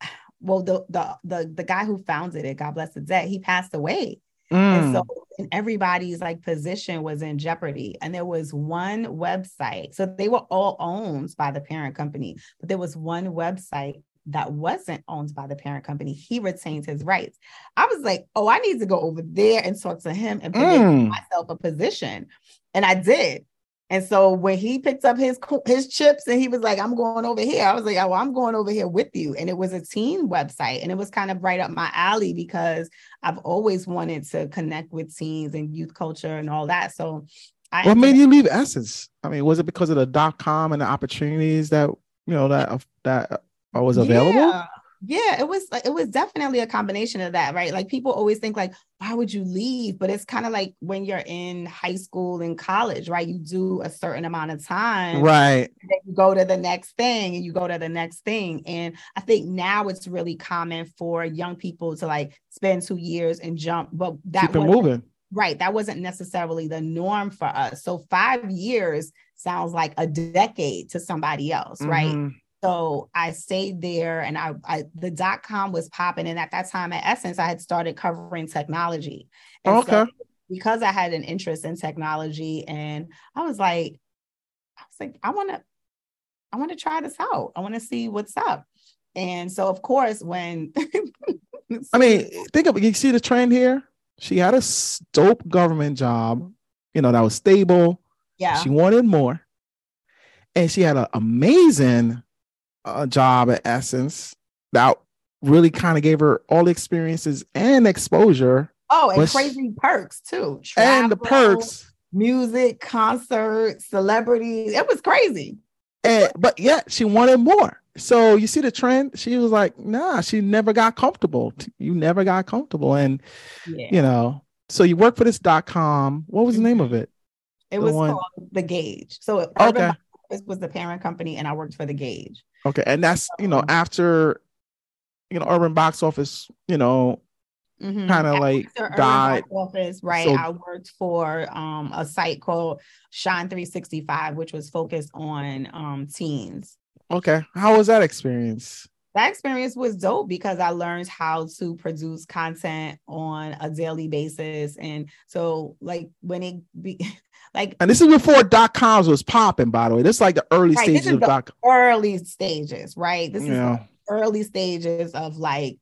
well, the the the the guy who founded it, God bless the dead, he passed away. Mm. And so and everybody's like position was in jeopardy. And there was one website. So they were all owned by the parent company, but there was one website that wasn't owned by the parent company. He retained his rights. I was like, oh, I need to go over there and talk to him and put mm. myself a position. And I did. And so when he picked up his his chips and he was like, I'm going over here, I was like, oh, well, I'm going over here with you. And it was a teen website. And it was kind of right up my alley because I've always wanted to connect with teens and youth culture and all that. So I what made you leave Essence? I mean, was it because of the dot com and the opportunities that you know that that uh, was available? Yeah yeah it was it was definitely a combination of that right? Like people always think like why would you leave? But it's kind of like when you're in high school and college right? You do a certain amount of time right. then you go to the next thing and you go to the next thing. And i think now it's really common for young people to like spend two years and jump but that keep moving. Right that wasn't necessarily the norm for us. So five years sounds like a decade to somebody else mm-hmm. right so I stayed there and I, I the dot com was popping. And at that time at Essence, I had started covering technology. And okay. So because I had an interest in technology and I was like, I was like, I want to, I want to try this out. I want to see what's up. And so of course, when I mean, think of you see the trend here. She had a dope government job, you know, that was stable. Yeah. She wanted more. And she had an amazing a job at Essence that really kind of gave her all the experiences and exposure. Oh, and crazy perks too. Travel, and the perks, music, concerts, celebrities. It was crazy. And but yet she wanted more. So you see the trend. She was like, nah, she never got comfortable. You never got comfortable. And yeah. you know, so you work for this dot com. What was the name of mm-hmm. it? It the was one... called The Gauge. So Urban okay. was the parent company, and I worked for The Gauge. Okay, and that's you know after you know urban box office, you know, mm-hmm. kind of like died. Office, right? So, I worked for um a site called Shine 365, which was focused on um teens. Okay, how was that experience? That experience was dope because I learned how to produce content on a daily basis, and so like when it be Like, and this is before dot coms was popping, by the way. This is like the early right, stages of dot. Early stages, right? This yeah. is early stages of like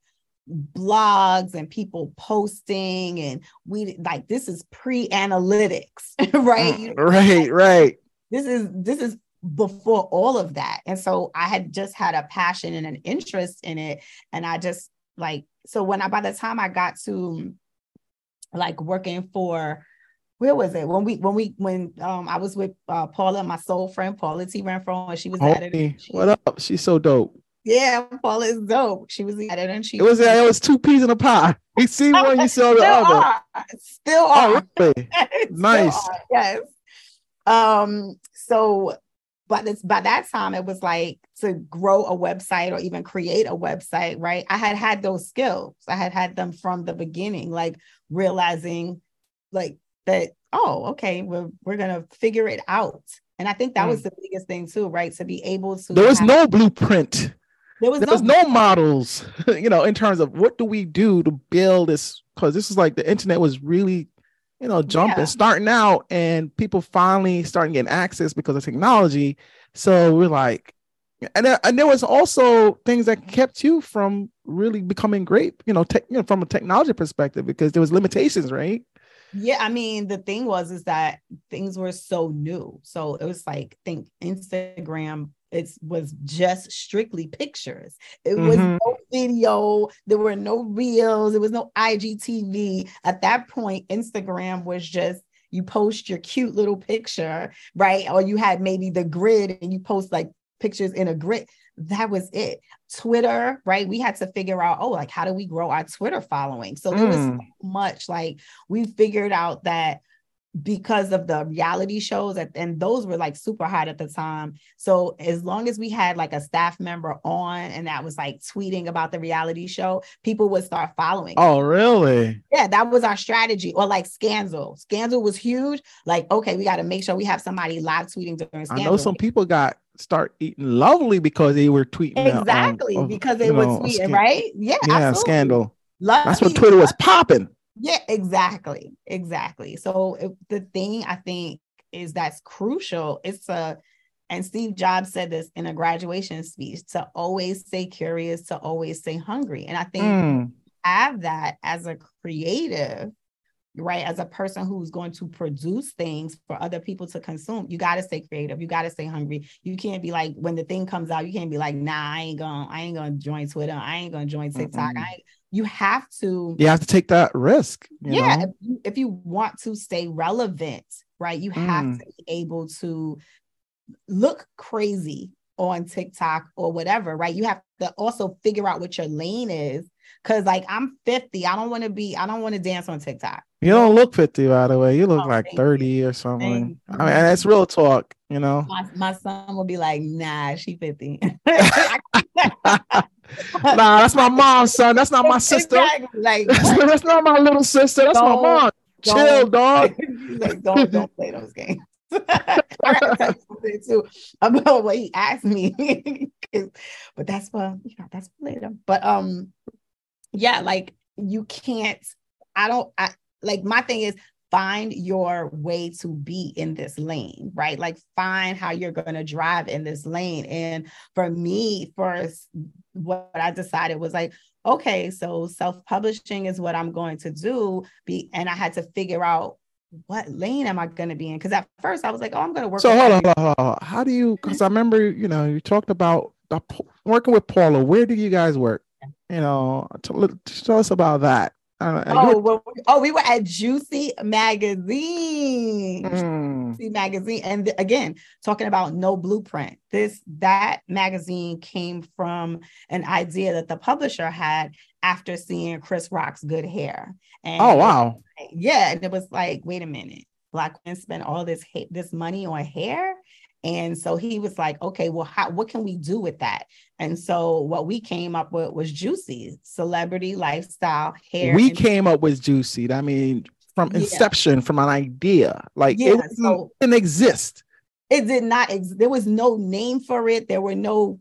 blogs and people posting, and we like this is pre-analytics, right? Mm, right, right. This is this is before all of that, and so I had just had a passion and an interest in it, and I just like so when I by the time I got to like working for where was it when we when we when um I was with uh Paula, my soul friend Paula T Renfroe, and she was at it. What up? She's so dope. Yeah, Paula is dope. She was at it and she it was it was two peas in a pie. You see one, you saw the other. Are. Still oh, are. Oh, really? nice. Are. Yes. Um, so but it's by that time it was like to grow a website or even create a website, right? I had had those skills. I had had them from the beginning, like realizing like that oh okay we're, we're gonna figure it out. And i think that mm. was the biggest thing too right? To be able to there was have- no blueprint. There was, there no, was no models you know in terms of what do we do to build this? Because this is like the internet was really you know jumping yeah. starting out and people finally starting getting access because of technology. So we're like and there, and there was also things that kept you from really becoming great you know, te- you know from a technology perspective because there was limitations right yeah, I mean, the thing was is that things were so new. So it was like think Instagram it was just strictly pictures. It mm-hmm. was no video. There were no reels. There was no IGTV. At that point, Instagram was just you post your cute little picture, right? Or you had maybe the grid and you post like pictures in a grid that was it. Twitter, right? We had to figure out, oh, like how do we grow our Twitter following? So there was mm. so much like we figured out that because of the reality shows that, and those were like super hot at the time so as long as we had like a staff member on and that was like tweeting about the reality show people would start following oh really yeah that was our strategy or like scandal scandal was huge like okay we got to make sure we have somebody live tweeting during scandal i know some people got start eating lovely because they were tweeting exactly out, um, because they were tweeting right yeah yeah absolutely. scandal lovely. that's when twitter was popping yeah exactly exactly so if, the thing i think is that's crucial it's a and Steve Jobs said this in a graduation speech to always stay curious, to always stay hungry. And I think mm. have that as a creative, right? As a person who's going to produce things for other people to consume, you got to stay creative. You got to stay hungry. You can't be like when the thing comes out, you can't be like, nah, I ain't gonna, I ain't gonna join Twitter. I ain't gonna join TikTok. Mm-hmm. I you have to you have to take that risk. yeah. If you, if you, want to stay relevant, right? You have mm. to be able to look crazy on TikTok or whatever, right? You have to also figure out what your lane is. Cause like I'm 50. I don't want to be, I don't want to dance on TikTok. You don't look 50, by the way. You look oh, like 30 you. or something. I mean, it's real talk, you know. My, my son will be like, nah, she 50. nah, that's my mom's son. That's not my sister. Exactly. Like that's not my little sister. That's my mom. Chill, dog. like, don't don't play those games. I gotta tell you something too about what he asked me. but that's for you know, that's for later. But um, yeah, like you can't, I don't I like my thing is find your way to be in this lane, right? Like find how you're going to drive in this lane. And for me, first, what I decided was like, okay, so self-publishing is what I'm going to do. Be and I had to figure out what lane am I going to be in? Because at first I was like, oh, I'm going to work. So hold on, hold on, How do you? Because I remember, you know, you talked about the, working with Paula. Where do you guys work? You know, tell, tell us about that. Uh, oh, well, oh, we were at Juicy Magazine, mm. Juicy Magazine, and th- again, talking about no blueprint. This that magazine came from an idea that the publisher had after seeing Chris Rock's good hair. And oh wow, yeah, and it was like, wait a minute, Black women spend all this ha- this money on hair, and so he was like, okay, well, how, what can we do with that? And so what we came up with was Juicy, celebrity lifestyle hair. We came up with Juicy. I mean, from inception, yeah. from an idea, like yeah, it so didn't exist. It did not. Ex- there was no name for it. There were no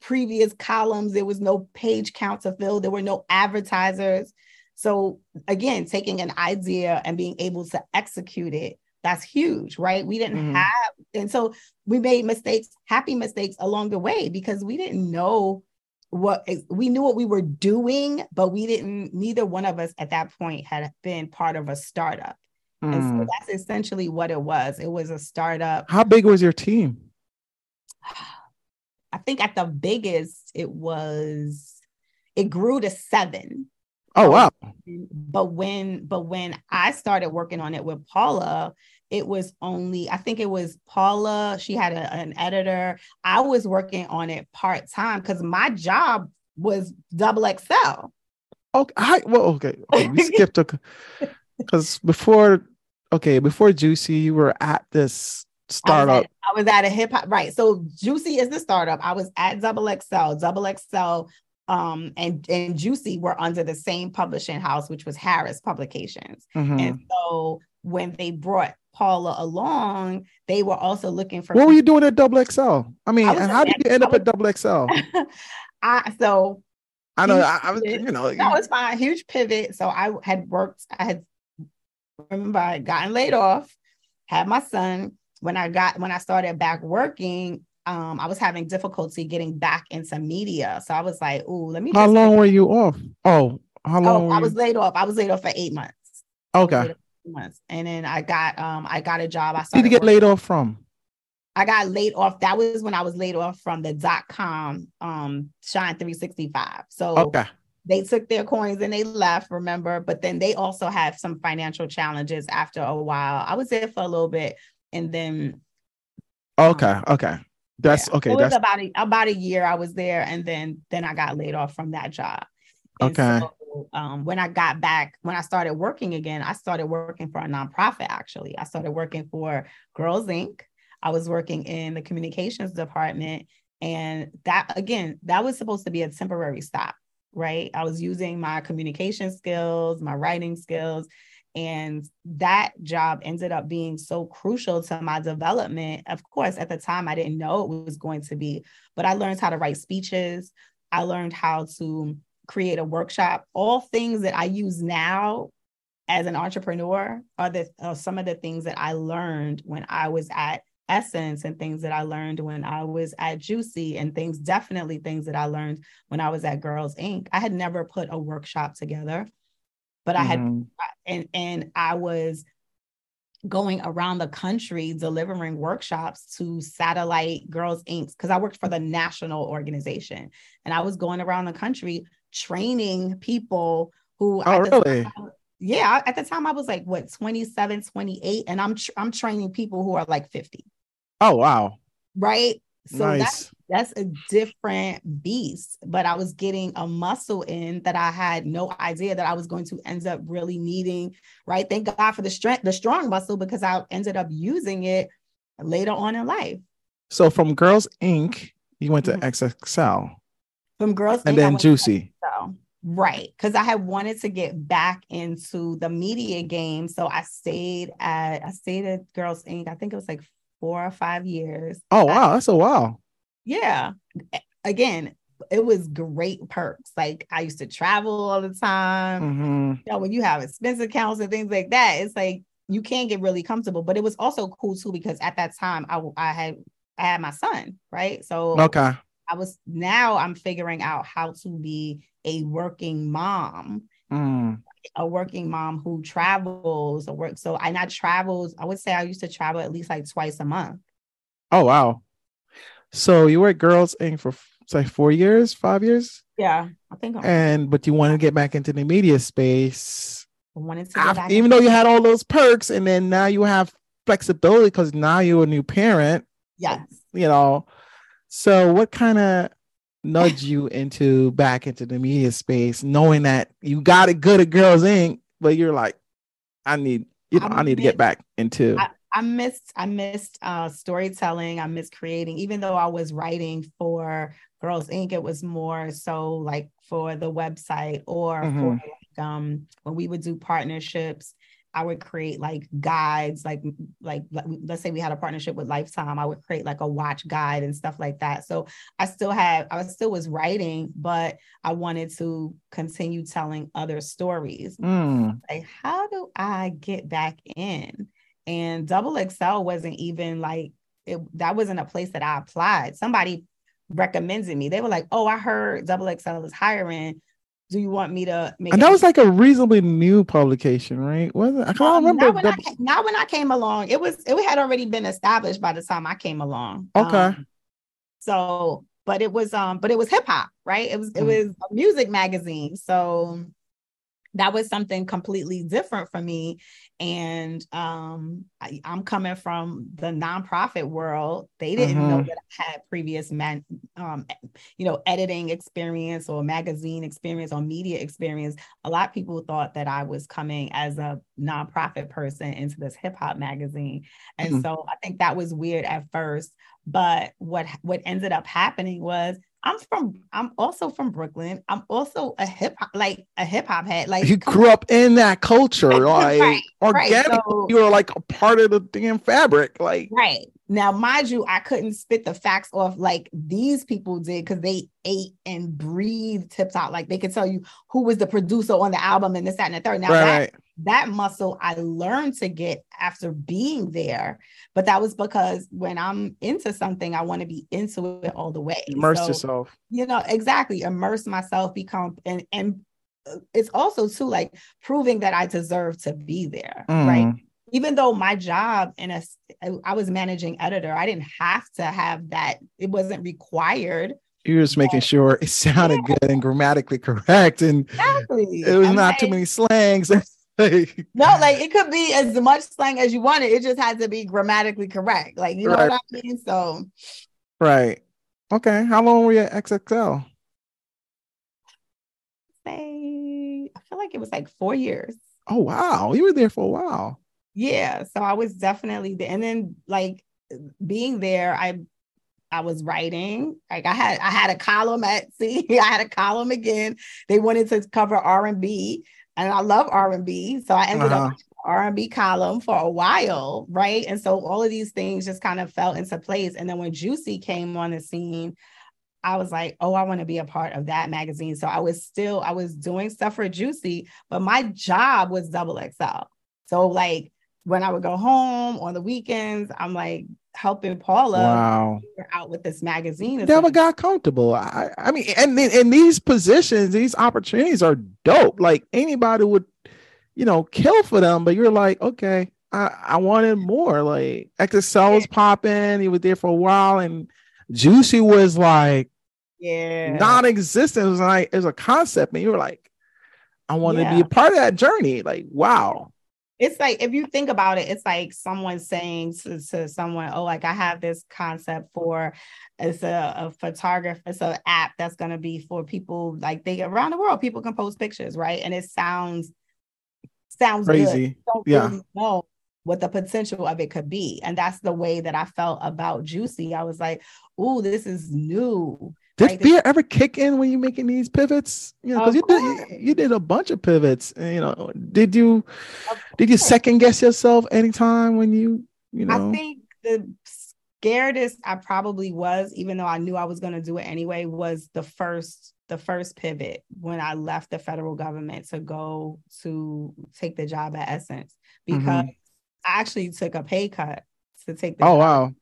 previous columns. There was no page count to fill. There were no advertisers. So again, taking an idea and being able to execute it that's huge, right? We didn't mm-hmm. have, and so we made mistakes, happy mistakes along the way because we didn't know what we knew what we were doing, but we didn't, neither one of us at that point had been part of a startup. Mm. And so mm. that's essentially what it was. It was a startup. How big was your team? I think at the biggest, it was, it grew to seven. Oh wow. But when but when I started working on it with Paula, it was only i think it was paula she had a, an editor. I was working on it part-time because my job was double xl okay I, well okay oh, we skipped a because before okay before juicy you were at this startup i was at, I was at a hip-hop right so juicy is the startup. I was at double xl double xl um, and and Juicy were under the same publishing house, which was Harris Publications. Mm-hmm. And so when they brought Paula along, they were also looking for. What were you doing at Double XL? I mean, I and how did you end up at Double XL? I so. I know. I, I was, you know. No, it's fine. Huge pivot. So I had worked. I had remember I had gotten laid off, had my son. When I got when I started back working, um, I was having difficulty getting back into media. So I was like, "Ooh, let me." How long were you off? Oh, how long? Oh, I was laid off. I was laid off for eight months. Okay months. And then I got um I got a job. I started Did you get laid off from? I got laid off. That was when I was laid off from the dot com um Shine 365. So okay. They took their coins and they left, remember? But then they also had some financial challenges after a while. I was there for a little bit and then Okay, um, okay. That's yeah. okay. It was that's about a, about a year I was there, and then then I got laid off from that job. And okay. So um, when I got back, when I started working again, I started working for a nonprofit actually. I started working for Girls Inc. I was working in the communications department. And that, again, that was supposed to be a temporary stop, right? I was using my communication skills, my writing skills. And that job ended up being so crucial to my development. Of course, at the time, I didn't know it was going to be, but I learned how to write speeches. I learned how to create a workshop. All things that I use now as an entrepreneur are, the, are some of the things that I learned when I was at Essence and things that I learned when I was at Juicy and things, definitely things that I learned when I was at Girls Inc. I had never put a workshop together, but mm-hmm. I had, mm-hmm. and, and I was going around the country delivering workshops to Satellite Girls Inc. because I worked for the national organization and I was going around the country training people who oh, really? Time, yeah, at the time I was like what 27, 28 and I'm tr- I'm training people who are like 50. Oh wow. Right? So nice. that's that's a different beast. But I was getting a muscle in that I had no idea that I was going to end up really needing. Right. Thank God for the strength, the strong muscle, because I ended up using it later on in life. So from Girls Inc., you went to mm-hmm. XXL. From Girls and Inc., then Juicy. So Right. Because I had wanted to get back into the media game. So I stayed at I stayed at Girls Inc. I think it was like four or five years. Oh wow, that's a while. Yeah. Again, it was great perks. Like I used to travel all the time. Mm-hmm. You know, when you have expense accounts and things like that, it's like you can get really comfortable. But it was also cool too because at that time I I had I had my son, right? So okay. I was now I'm figuring out how to be a working mom. Mm a working mom who travels or work. So I not travels. I would say I used to travel at least like twice a month. Oh wow! So you were at Girls Inc. for like four years, five years. Yeah, I think. I'm and but you wanted to get back into the media space. I wanted to after, even though you had all those perks, and then now you have flexibility because now you're a new parent. Yes. You know. So what kind of nudge you into back into the media space, knowing that you got it good at Girls Inc., but you're like, I need, you know, I, I need to get back into. I, I missed, I missed uh, storytelling. I missed creating, even though I was writing for Girls Inc. It was more so like for the website or mm-hmm. for um when we would do partnerships I would create like guides, like, like let's say we had a partnership with Lifetime, I would create like a watch guide and stuff like that. So I still have, I still was writing, but I wanted to continue telling other stories. Mm. Like, how do I get back in? And Double XL wasn't even like it, that wasn't a place that I applied. Somebody recommended me. They were like, "Oh, I heard Double XL is hiring do you want me to make and that was like a reasonably new publication right? Wasn't i can't um, remember not when, the... I, not when I came along. It was it had already been established by the time i came along. Okay. Um, so but it was um but it was hip-hop right? It was it mm. was a music magazine. So that was something completely different for me. And um, I, am coming from the nonprofit world. They didn't mm-hmm. know that i had previous man um, you know editing experience or magazine experience or media experience. A lot of people thought that i was coming as a nonprofit person into this hip-hop magazine. And mm-hmm. so i think that was weird at first. But what what ended up happening was I'm from I'm also from Brooklyn. I'm also a hip hop like a hip hop head. Like you grew up in that culture, like right, organic. Right. So, you were like a part of the damn fabric. Like right. Now, mind you, I couldn't spit the facts off like these people did because they ate and breathed hip hop. Like they could tell you who was the producer on the album and this, that, and the third. Now right. that that muscle I learned to get after being there. But that was because when I'm into something, I want to be into it all the way. Immerse so, yourself. You know, exactly. Immerse myself, become and and uh, it's also too like proving that I deserve to be there. Mm. Right. Even though my job in a I was managing editor, I didn't have to have that, it wasn't required. You were just making sure it sounded yeah. good and grammatically correct. And exactly. it was I'm not like, too many slangs. no, like it could be as much slang as you wanted. It just had to be grammatically correct. Like, you know right. what I mean? So, right. Okay. How long were you at XXL? Say, I feel like it was like four years. Oh, wow. You were there for a while. Yeah. So I was definitely there. And then, like, being there, I I was writing. Like I had I had a column at see, I had a column again. They wanted to cover R and B. and I love R&B. So I ended uh-huh. up R&B column for a while, right? And so all of these things just kind of fell into place. And then when Juicy came on the scene, I was like, oh, I want to be a part of that magazine. So I was still, I was doing stuff for Juicy, but my job was double XL. So like when I would go home on the weekends, I'm like helping Paula wow. out with this magazine. It's Never like, got comfortable. I, I mean, and in these positions, these opportunities are dope. Like anybody would, you know, kill for them, but you're like, okay, I, I wanted more. Like XXL was popping, he was there for a while, and Juicy was like, yeah, non-existent. It was like it was a concept, and you were like, I want yeah. to be a part of that journey. Like, wow. It's like if you think about it, it's like someone saying to, to someone, "Oh, like I have this concept for it's a, a photographer, it's an app that's gonna be for people like they around the world. People can post pictures, right? And it sounds sounds crazy. yeah. Really know what the potential of it could be. And that's the way that I felt about Juicy. I was like, oh, this is new. Did right? fear ever kick in when you're making these pivots? You know, because you did you, you, did a bunch of pivots. You know, did you did you second guess yourself anytime when you you know? I think the scaredest I probably was, even though I knew I was going to do it anyway, was the first the first pivot when I left the federal government to go to take the job at Essence because mm-hmm. I actually took a pay cut to take the oh job, wow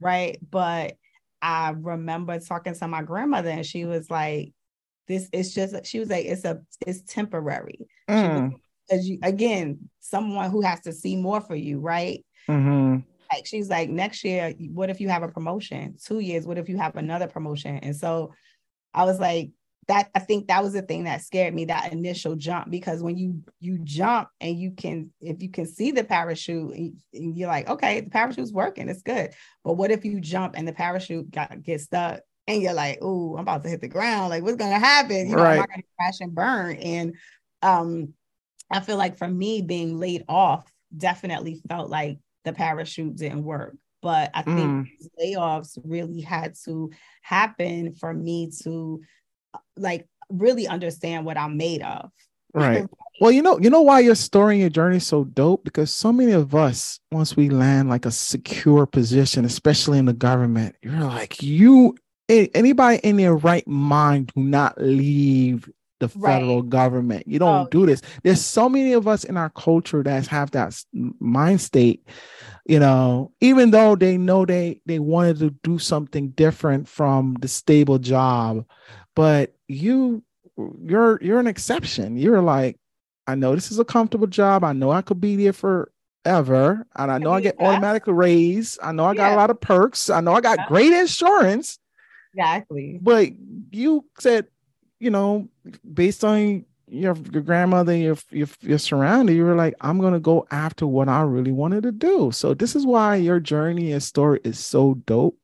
right but I remember talking to my grandmother and she was like, this is just she was like, it's a it's temporary. Mm. As you again, someone who has to see more for you, right? Mm-hmm. Like she's like, next year, what if you have a promotion? Two years, what if you have another promotion? And so I was like, that I think that was the thing that scared me that initial jump because when you you jump and you can if you can see the parachute and you're like okay the parachute's working it's good. But what if you jump and the parachute got gets stuck and you're like oh I'm about to hit the ground. Like what's gonna happen? You know right. am gonna crash and burn? And um I feel like for me being laid off definitely felt like the parachute didn't work. But I think mm. layoffs really had to happen for me to like really understand what I'm made of. Right. well, you know, you know why your story and your journey is so dope because so many of us, once we land like a secure position, especially in the government, you're like you. Anybody in their right mind do not leave the federal right. government. You don't oh, do this. There's so many of us in our culture that have that mind state, you know, even though they know they they wanted to do something different from the stable job, but you you're you're an exception. You're like, I know this is a comfortable job. I know I could be there forever, and I know I, I get automatic raise. I know I got yeah. a lot of perks. I know I got yeah. great insurance. Exactly. But you said, you know, based on your your grandmother, your your your surrounding, you were like, I'm gonna go after what I really wanted to do. So this is why your journey and story is so dope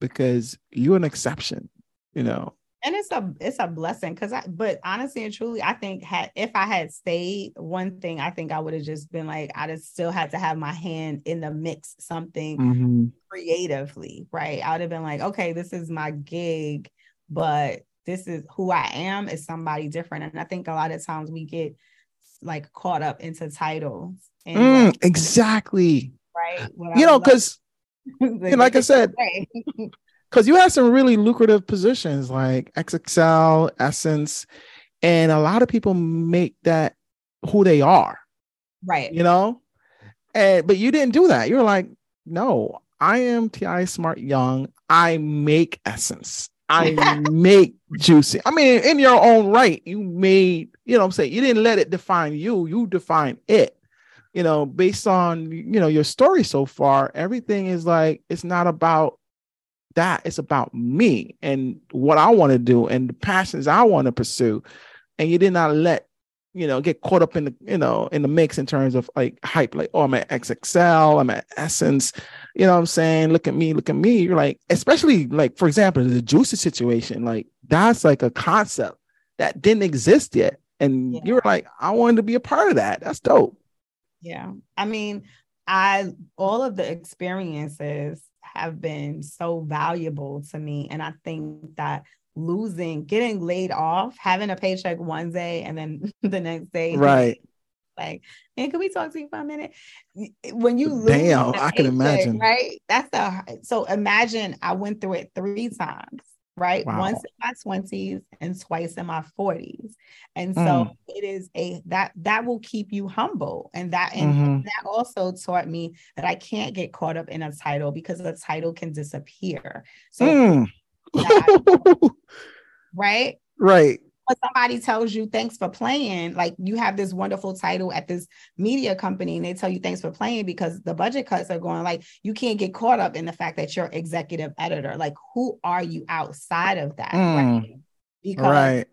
because you're an exception. You know, and it's a it's a blessing because I but honestly and truly I think had if I had stayed one thing I think I would have just been like I'd have still had to have my hand in the mix something mm-hmm. creatively right? I would have been like okay this is my gig but this is who I am is somebody different. And I think a lot of times we get like caught up into titles and mm, like, exactly. Right? What you I know because like I said because you have some really lucrative positions like XXL, Essence, and a lot of people make that who they are. Right. You know? And but you didn't do that. You were like, no, I am Ti Smart Young. I make Essence. I make juicy. I mean, in your own right, you made, you know what I'm saying? You didn't let it define you, you define it. You know, based on you know your story so far, everything is like it's not about that it's about me and what I want to do and the passions I want to pursue. And you did not let, you know, get caught up in the, you know, in the mix in terms of like hype, like, oh, I'm at XXL, I'm at Essence, you know what I'm saying? Look at me, look at me. You're like, especially like, for example, the juicy situation, like that's like a concept that didn't exist yet. And yeah. you were like, I wanted to be a part of that. That's dope. Yeah. I mean, I all of the experiences have been so valuable to me. And I think that losing, getting laid off, having a paycheck one day and then the next day, right? Like, and can we talk to you for a minute? When you lose, damn, I can imagine, right? That's the so imagine I went through it three times right? Wow. Once in my 20s and twice in my 40s. And so mm. it is a that that will keep you humble. And that and mm-hmm. that also taught me that I can't get caught up in a title because the title can disappear. So mm. that, right? Right when somebody tells you thanks for playing, like you have this wonderful title at this media company and they tell you thanks for playing because the budget cuts are going like you can't get caught up in the fact that you're executive editor. Like who are you outside of that? Mm, right? Because right.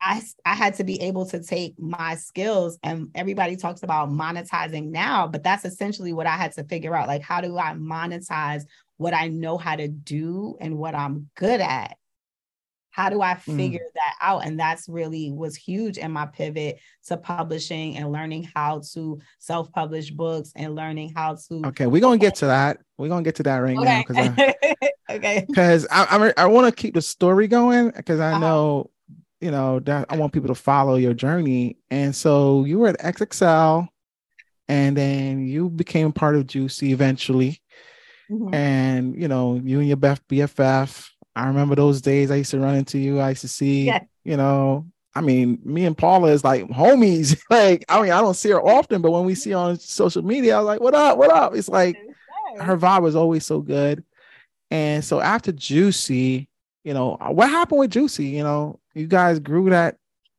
I, I had to be able to take my skills and everybody talks about monetizing now, but that's essentially what I had to figure out. Like, how do I monetize what I know how to do and what I'm good at how do i mm. figure mm. that out and that's really was huge in my pivot to publishing and learning how to self-publish books and learning how to okay we're gonna get to that we're gonna get to that right okay. now because okay because i i, I want to keep the story going because i uh-huh. know you know that i want people to follow your journey and so you were at xxl and then you became part of juicy eventually mm-hmm. and you know you and your bff I remember those days I used to run into you. I used to see, yeah. you know, I mean, me and Paula is like homies. like, I mean, I don't see her often, but when we see her on social media, I was like, what up? What up? It's like her vibe was always so good. And so after Juicy, you know, uh, what happened with Juicy? You know, you guys grew that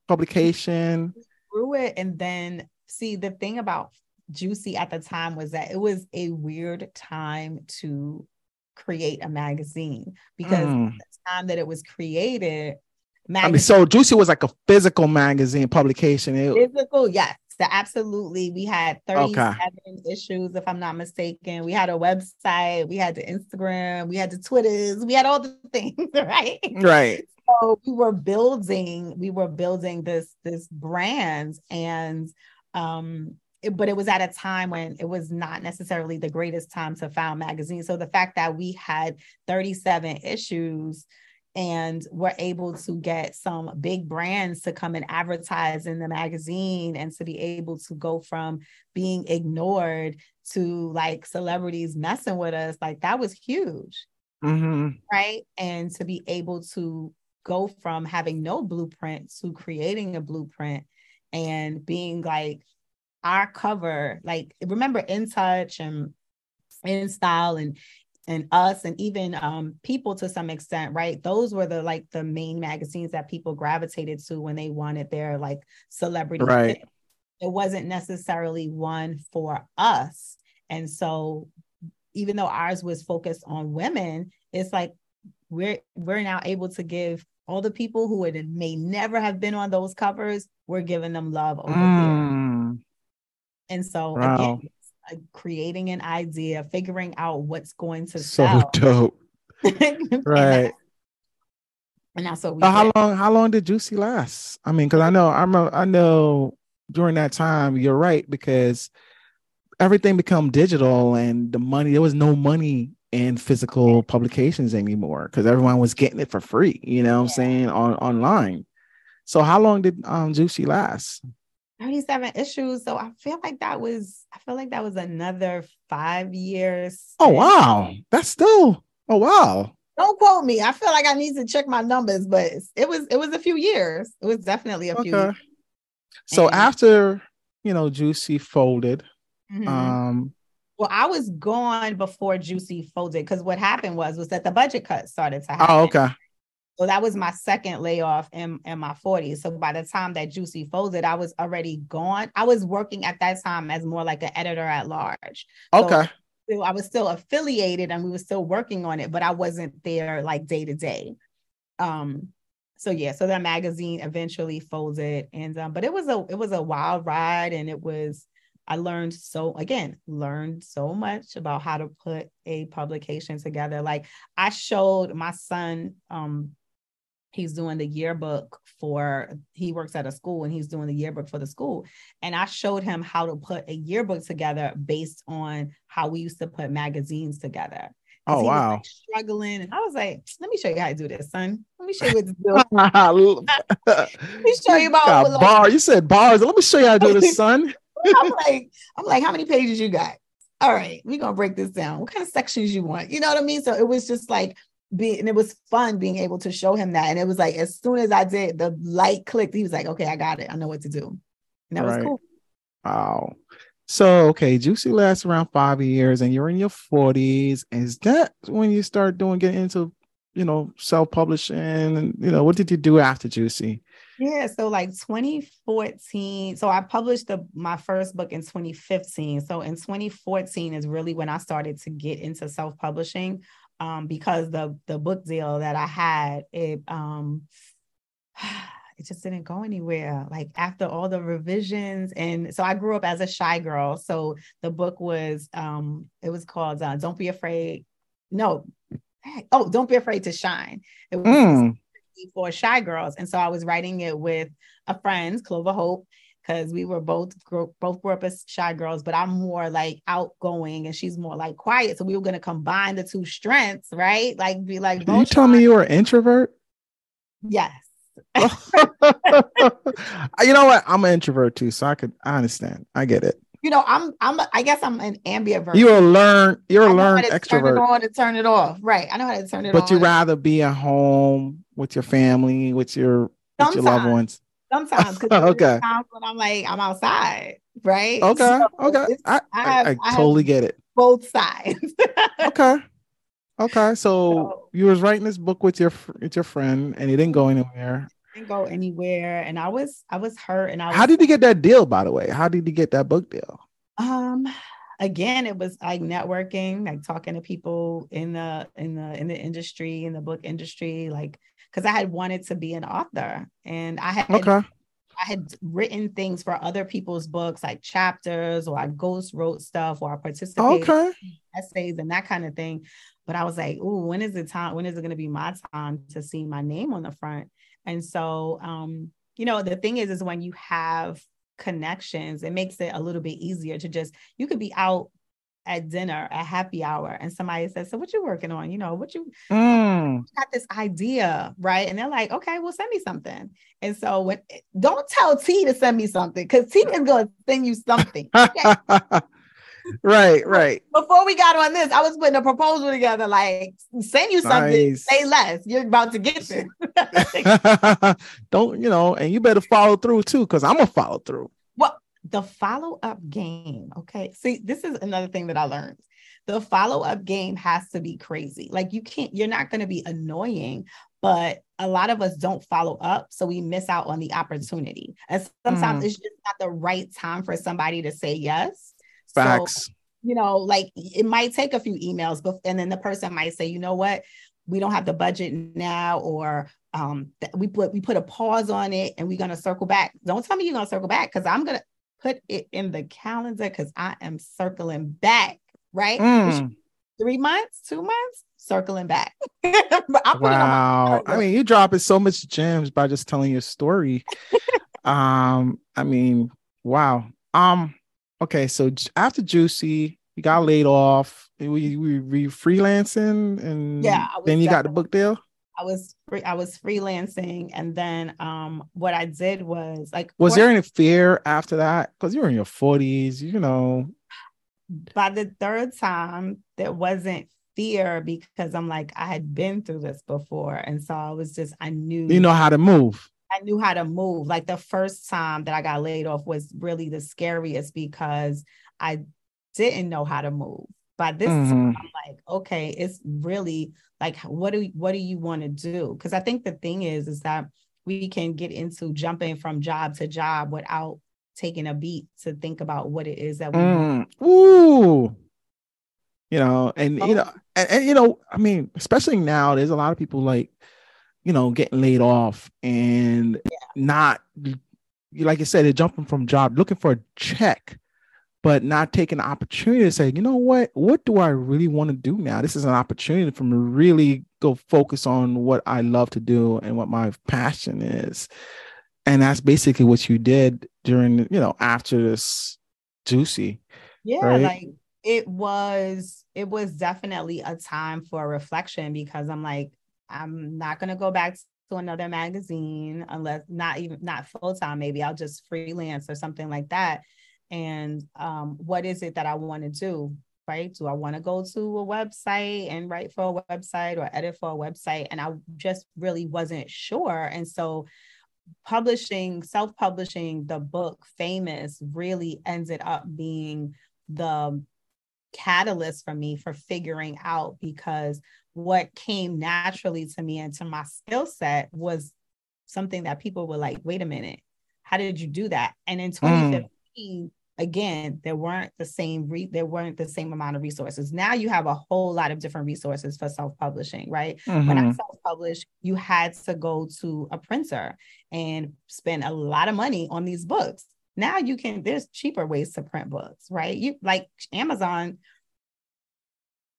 publication. Grew it. And then see the thing about Juicy at the time was that it was a weird time to create a magazine because mm. the time that it was created, magazine- I mean, so Juicy was like a physical magazine publication. It- physical, yes. So absolutely. We had 37 okay. issues, if I'm not mistaken. We had a website, we had the Instagram, we had the Twitters, we had all the things, right? Right. So we were building, we were building this this brand and um but it was at a time when it was not necessarily the greatest time to found magazine. So the fact that we had 37 issues and were able to get some big brands to come and advertise in the magazine and to be able to go from being ignored to like celebrities messing with us, like that was huge. Mm-hmm. Right. And to be able to go from having no blueprint to creating a blueprint and being like our cover, like remember In Touch and In Style and and us and even um, people to some extent right those were the like the main magazines that people gravitated to when they wanted their like celebrity right fit. it wasn't necessarily one for us and so even though ours was focused on women it's like we're we're now able to give all the people who would may never have been on those covers we're giving them love over mm. here and so wow. again, uh, creating an idea, figuring out what's going to so sell. dope. right. And that's what we. So how long? How long did Juicy last? I mean, because I know I'm. A, I know during that time, you're right because everything become digital and the money. There was no money in physical publications anymore because everyone was getting it for free. You know, what I'm saying on online. So how long did um Juicy last? 37 issues. So I feel like that was, I feel like that was another five years. Oh, wow. That's still, oh, wow. Don't quote me. I feel like I need to check my numbers, but it was, it was a few years. It was definitely a okay. few years. So and, after, you know, Juicy folded, mm-hmm. um, well, I was gone before Juicy folded because what happened was was that the budget cut started to happen. Oh, okay. So that was my second layoff in, in my 40s. So by the time that Juicy folded, I was already gone. I was working at that time as more like an editor at large. Okay. So I was still affiliated and we were still working on it, but I wasn't there like day to day. Um, so yeah, so that magazine eventually folded. And um, but it was a it was a wild ride and it was I learned so again, learned so much about how to put a publication together. Like I showed my son um he's doing the yearbook for he works at a school and he's doing the yearbook for the school and i showed him how to put a yearbook together based on how we used to put magazines together Oh he wow. Was, like, struggling, and I was like, "Let me show you how to do this, son. Let me show you what to do. Let me show you about like, bar. You said bars. Let me show you how to do this, son. I'm like, I'm like, how many pages you got? All right, we're gonna break this down. What kind of sections you want? You know what I mean? So it was just like and it was fun being able to show him that. And it was like, as soon as I did, the light clicked. He was like, okay, I got it. I know what to do. And that right. was cool. Wow. So okay, Juicy lasts around five years, and you're in your 40s. Is that when you start doing getting into, you know, self-publishing? And you know, what did you do after Juicy? Yeah, so like 2014. So I published the my first book in 2015. So in 2014 is really when I started to get into self-publishing. Um, because the the book deal that I had, it um it just didn't go anywhere. Like after all the revisions, and so I grew up as a shy girl. So the book was um, it was called uh, "Don't Be Afraid." No, oh, "Don't Be Afraid to Shine." It was mm. for shy girls, and so I was writing it with a friend, Clover Hope, because we were both grew, both grew up as shy girls, but I'm more like outgoing and she's more like quiet. So we were going to combine the two strengths, right? Like be like. You tell me you were an introvert? Yes. you know what? I'm an introvert too, so I could I understand. I get it. You know, I'm I'm I guess I'm an ambivert. You're a learn you're a learned extrovert. Turn it on to turn it off. Right. I know how to turn it but on. But you rather be at home with your family, with your with your loved ones. Sometimes because okay. times when I'm like, I'm outside, right? Okay. So okay. I, I, I, I totally get it. Both sides. okay. Okay, so, so, you was writing this book with your with your friend, and it didn't go anywhere. Didn't go anywhere, and I was I was hurt. And I was, how did you get that deal? By the way, how did you get that book deal? Um, again, it was like networking, like talking to people in the in the in the industry, in the book industry, like because I had wanted to be an author, and I had okay. I had written things for other people's books, like chapters, or I ghost wrote stuff, or I participated okay. essays and that kind of thing. But I was like, "Ooh, when is the time? When is it going to be my time to see my name on the front?" And so, um, you know, the thing is, is when you have connections, it makes it a little bit easier to just you could be out at dinner at happy hour and somebody says so what you working on you know what you mm. got this idea right and they're like okay well send me something and so when don't tell t to send me something because t is going to send you something okay? right, right. Before we got on this, I was putting a proposal together, like send you something, nice. say less. You're about to get there. Don't you know? And you better follow through too, because I'm gonna follow through. The follow up game. Okay, see, this is another thing that I learned. The follow up game has to be crazy. Like you can't. You're not going to be annoying, but a lot of us don't follow up so we miss out on the opportunity and sometimes mm. it's just not the right time for somebody to say yes Facts. So, you know, like it might take a few emails, but and then the person might say, you know what, we don't have the budget now, or um, we put we put a pause on it, and we're gonna circle back. Don't tell me you're gonna circle back because I'm gonna put it in the calendar because I am circling back. Right. Mm. Three months, two months, circling back. wow. I mean, you dropping so much gems by just telling your story. um, I mean, wow. Um, okay, so after Juicy, you got laid off. We we, we freelancing, and yeah, then you got the book deal. I was free, I was freelancing, and then um, what I did was like, was there any fear after that? Because you were in your forties, you know. By the third time, there wasn't fear because I'm like I had been through this before, and so I was just I knew you know how to move. I knew how to move. Like the first time that I got laid off was really the scariest because I didn't know how to move. By this mm-hmm. time, I'm like, okay, it's really like, what do what do you want to do? Because I think the thing is, is that we can get into jumping from job to job without taking a beat to think about what it is that we. Mm. Ooh, you know, and oh. you know, and, and you know, I mean, especially now, there's a lot of people like you know, getting laid off and yeah. not, like I said, they're jumping from job, looking for a check, but not taking the opportunity to say, you know what, what do I really want to do now? This is an opportunity for me to really go focus on what I love to do and what my passion is. And that's basically what you did during, you know, after this juicy. Yeah, right? like it was it was definitely a time for reflection because I'm like, I'm not gonna go back to another magazine unless not even not full time. Maybe I'll just freelance or something like that. And um, what is it that I want to do? Right? Do I want to go to a website and write for a website or edit for a website? And I just really wasn't sure. And so publishing, self-publishing the book Famous really ended up being the catalyst for me for figuring out because what came naturally to me and to my skill set was something that people were like, wait a minute, how did you do that? And in 2015, mm. Again, there weren't the same re- there weren't the same amount of resources. Now you have a whole lot of different resources for self-publishing, right? Mm-hmm. When I mm-hmm. self-published, you had to go to a printer and spend a lot of money on these books. Now you can, there's cheaper ways to print books, right? You like Amazon,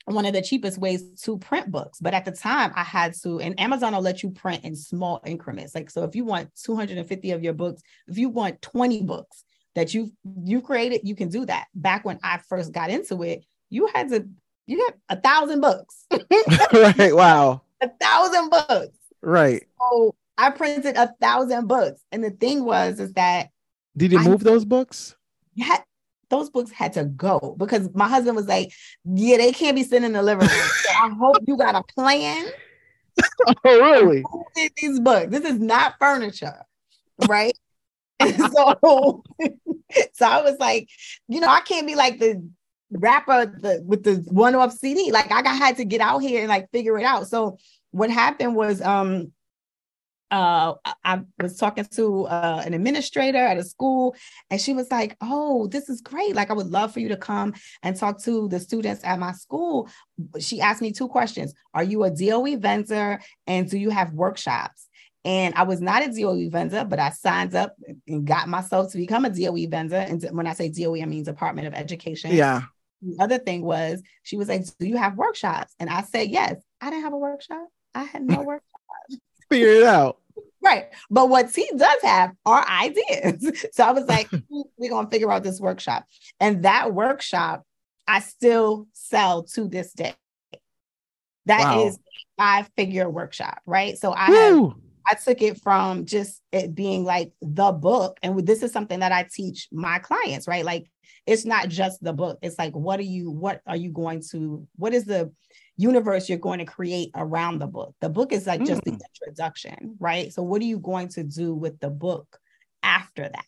one of the cheapest ways to print books. But at the time, I had to, and Amazon will let you print in small increments. Like, so if you want 250 of your books, if you want 20 books that you you created, you can do that. Back when I first got into it, you had to, you got a thousand books. right. Wow. A thousand books. Right. So I printed a thousand books. And the thing was, is that did you move those books? Yeah, those books had to go because my husband was like, "Yeah, they can't be sitting in the living room." so I hope you got a plan. oh, really? These books. This is not furniture, right? so, so I was like, you know, I can't be like the rapper the, with the one-off CD. Like I got had to get out here and like figure it out. So what happened was, um, uh, I was talking to uh, an administrator at a school, and she was like, "Oh, this is great! Like, I would love for you to come and talk to the students at my school." She asked me two questions: Are you a DOE vendor, and do you have workshops? And I was not a DOE vendor, but I signed up and got myself to become a DOE vendor. And when I say DOE, I mean Department of Education. Yeah. The other thing was, she was like, "Do you have workshops?" And I said, "Yes." I didn't have a workshop. I had no workshop. Figure it out. Right. But what he does have are ideas. So I was like, we're going to figure out this workshop. And that workshop, I still sell to this day. That wow. is five figure workshop, right? So I have, I took it from just it being like the book. And this is something that I teach my clients, right? Like it's not just the book. It's like, what are you, what are you going to, what is the universe you're going to create around the book. The book is like mm. just the mm. introduction, right? So what are you going to do with the book after that?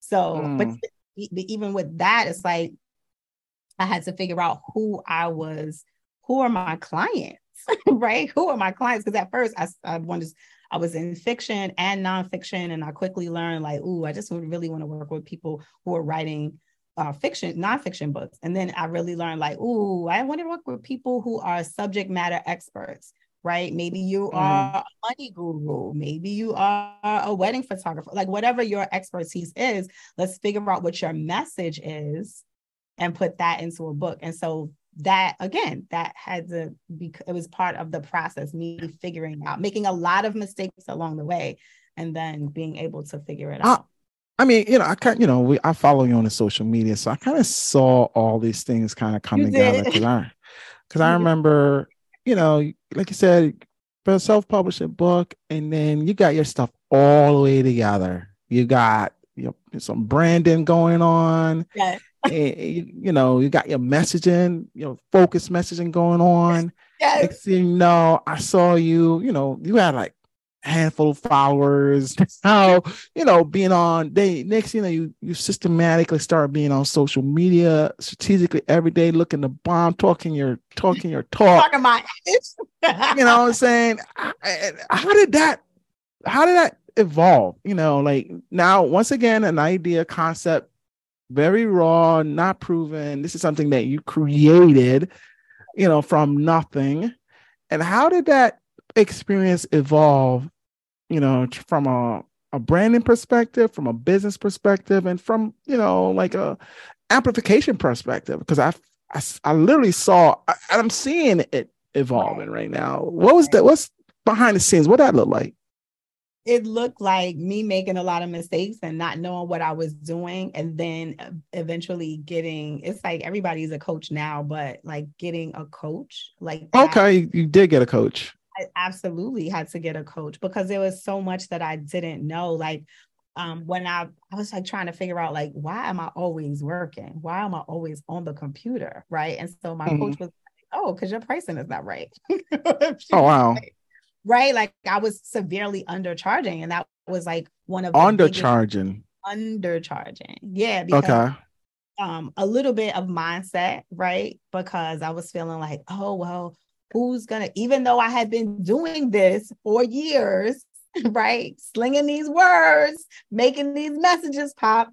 So, mm. but even with that, it's like I had to figure out who I was, who are my clients, right? Who are my clients? Because at first I, I wanted, I was in fiction and nonfiction, and I quickly learned like, ooh, I just really want to work with people who are writing uh, fiction, nonfiction books. And then I really learned like, ooh, I want to work with people who are subject matter experts, right? Maybe you mm. are a money guru, maybe you are a wedding photographer, like whatever your expertise is, let's figure out what your message is and put that into a book. And so that again, that had to be it was part of the process, me figuring out, making a lot of mistakes along the way, and then being able to figure it out. I mean, you know, I kind, you know, we, I follow you on the social media, so I kind of saw all these things kind of come you together because I, because I remember, you know, like you said, a self-publishing book, and then you got your stuff all the way together. You got you know, some branding going on. Yeah. And, you, you, know, you got your messaging, you know, focus messaging going on. Yes. Next thing you know, I saw you, you know, you had like handful of followers. How you know being on they next thing you know you you systematically start being on social media strategically every day, looking to bomb, talking your talking your talk. Talking my you know what I'm saying? How did that how did that evolve? You know, like now once again an idea concept very raw, not proven. This is something that you created, you know, from nothing. And how did that experience evolve you know, from a, a branding perspective, from a business perspective, and from, you know, like a amplification perspective, because I, I, I literally saw, I, I'm seeing it evolving right now. What was that? What's behind the scenes? What that look like? It looked like me making a lot of mistakes and not knowing what I was doing, and then eventually getting. It's like everybody's a coach now, but like getting a coach, like okay, you did get a coach. I absolutely had to get a coach because there was so much that I didn't know. Like um, when I I was like trying to figure out like why am I always working? Why am I always on the computer? Right. And so my mm-hmm. coach was like, oh, because your pricing is not right. oh wow. Like, right. Like I was severely undercharging. And that was like one of undercharging. Undercharging. Yeah. Because, okay. Um, a little bit of mindset, right? Because I was feeling like, oh well, who's gonna even though I had been doing this for years, right? Slinging these words, making these messages pop.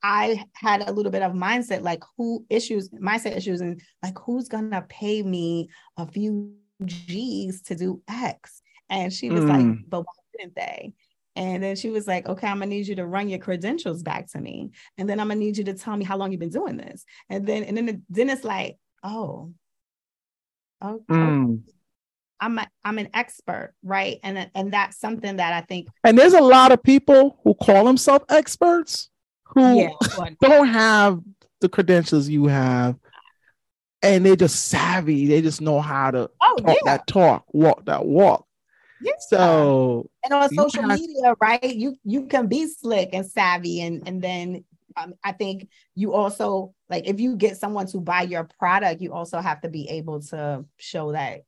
I had a little bit of mindset like who issues, mindset issues, and like who's gonna pay me a few G's to do X? And she was mm. like, but why didn't they? And then she was like, okay, I'm gonna need you to run your credentials back to me. And then I'm gonna need you to tell me how long you've been doing this. And then and then, then it's like, oh, okay. Mm. I'm a, I'm an expert, right? And and that's something that I think. And there's a lot of people who call themselves experts who yeah, don't have the credentials you have, and they're just savvy. They just know how to oh, talk yeah. that talk, walk that walk. Yeah. So and on social media, right? You you can be slick and savvy, and and then um, I think you also like if you get someone to buy your product, you also have to be able to show that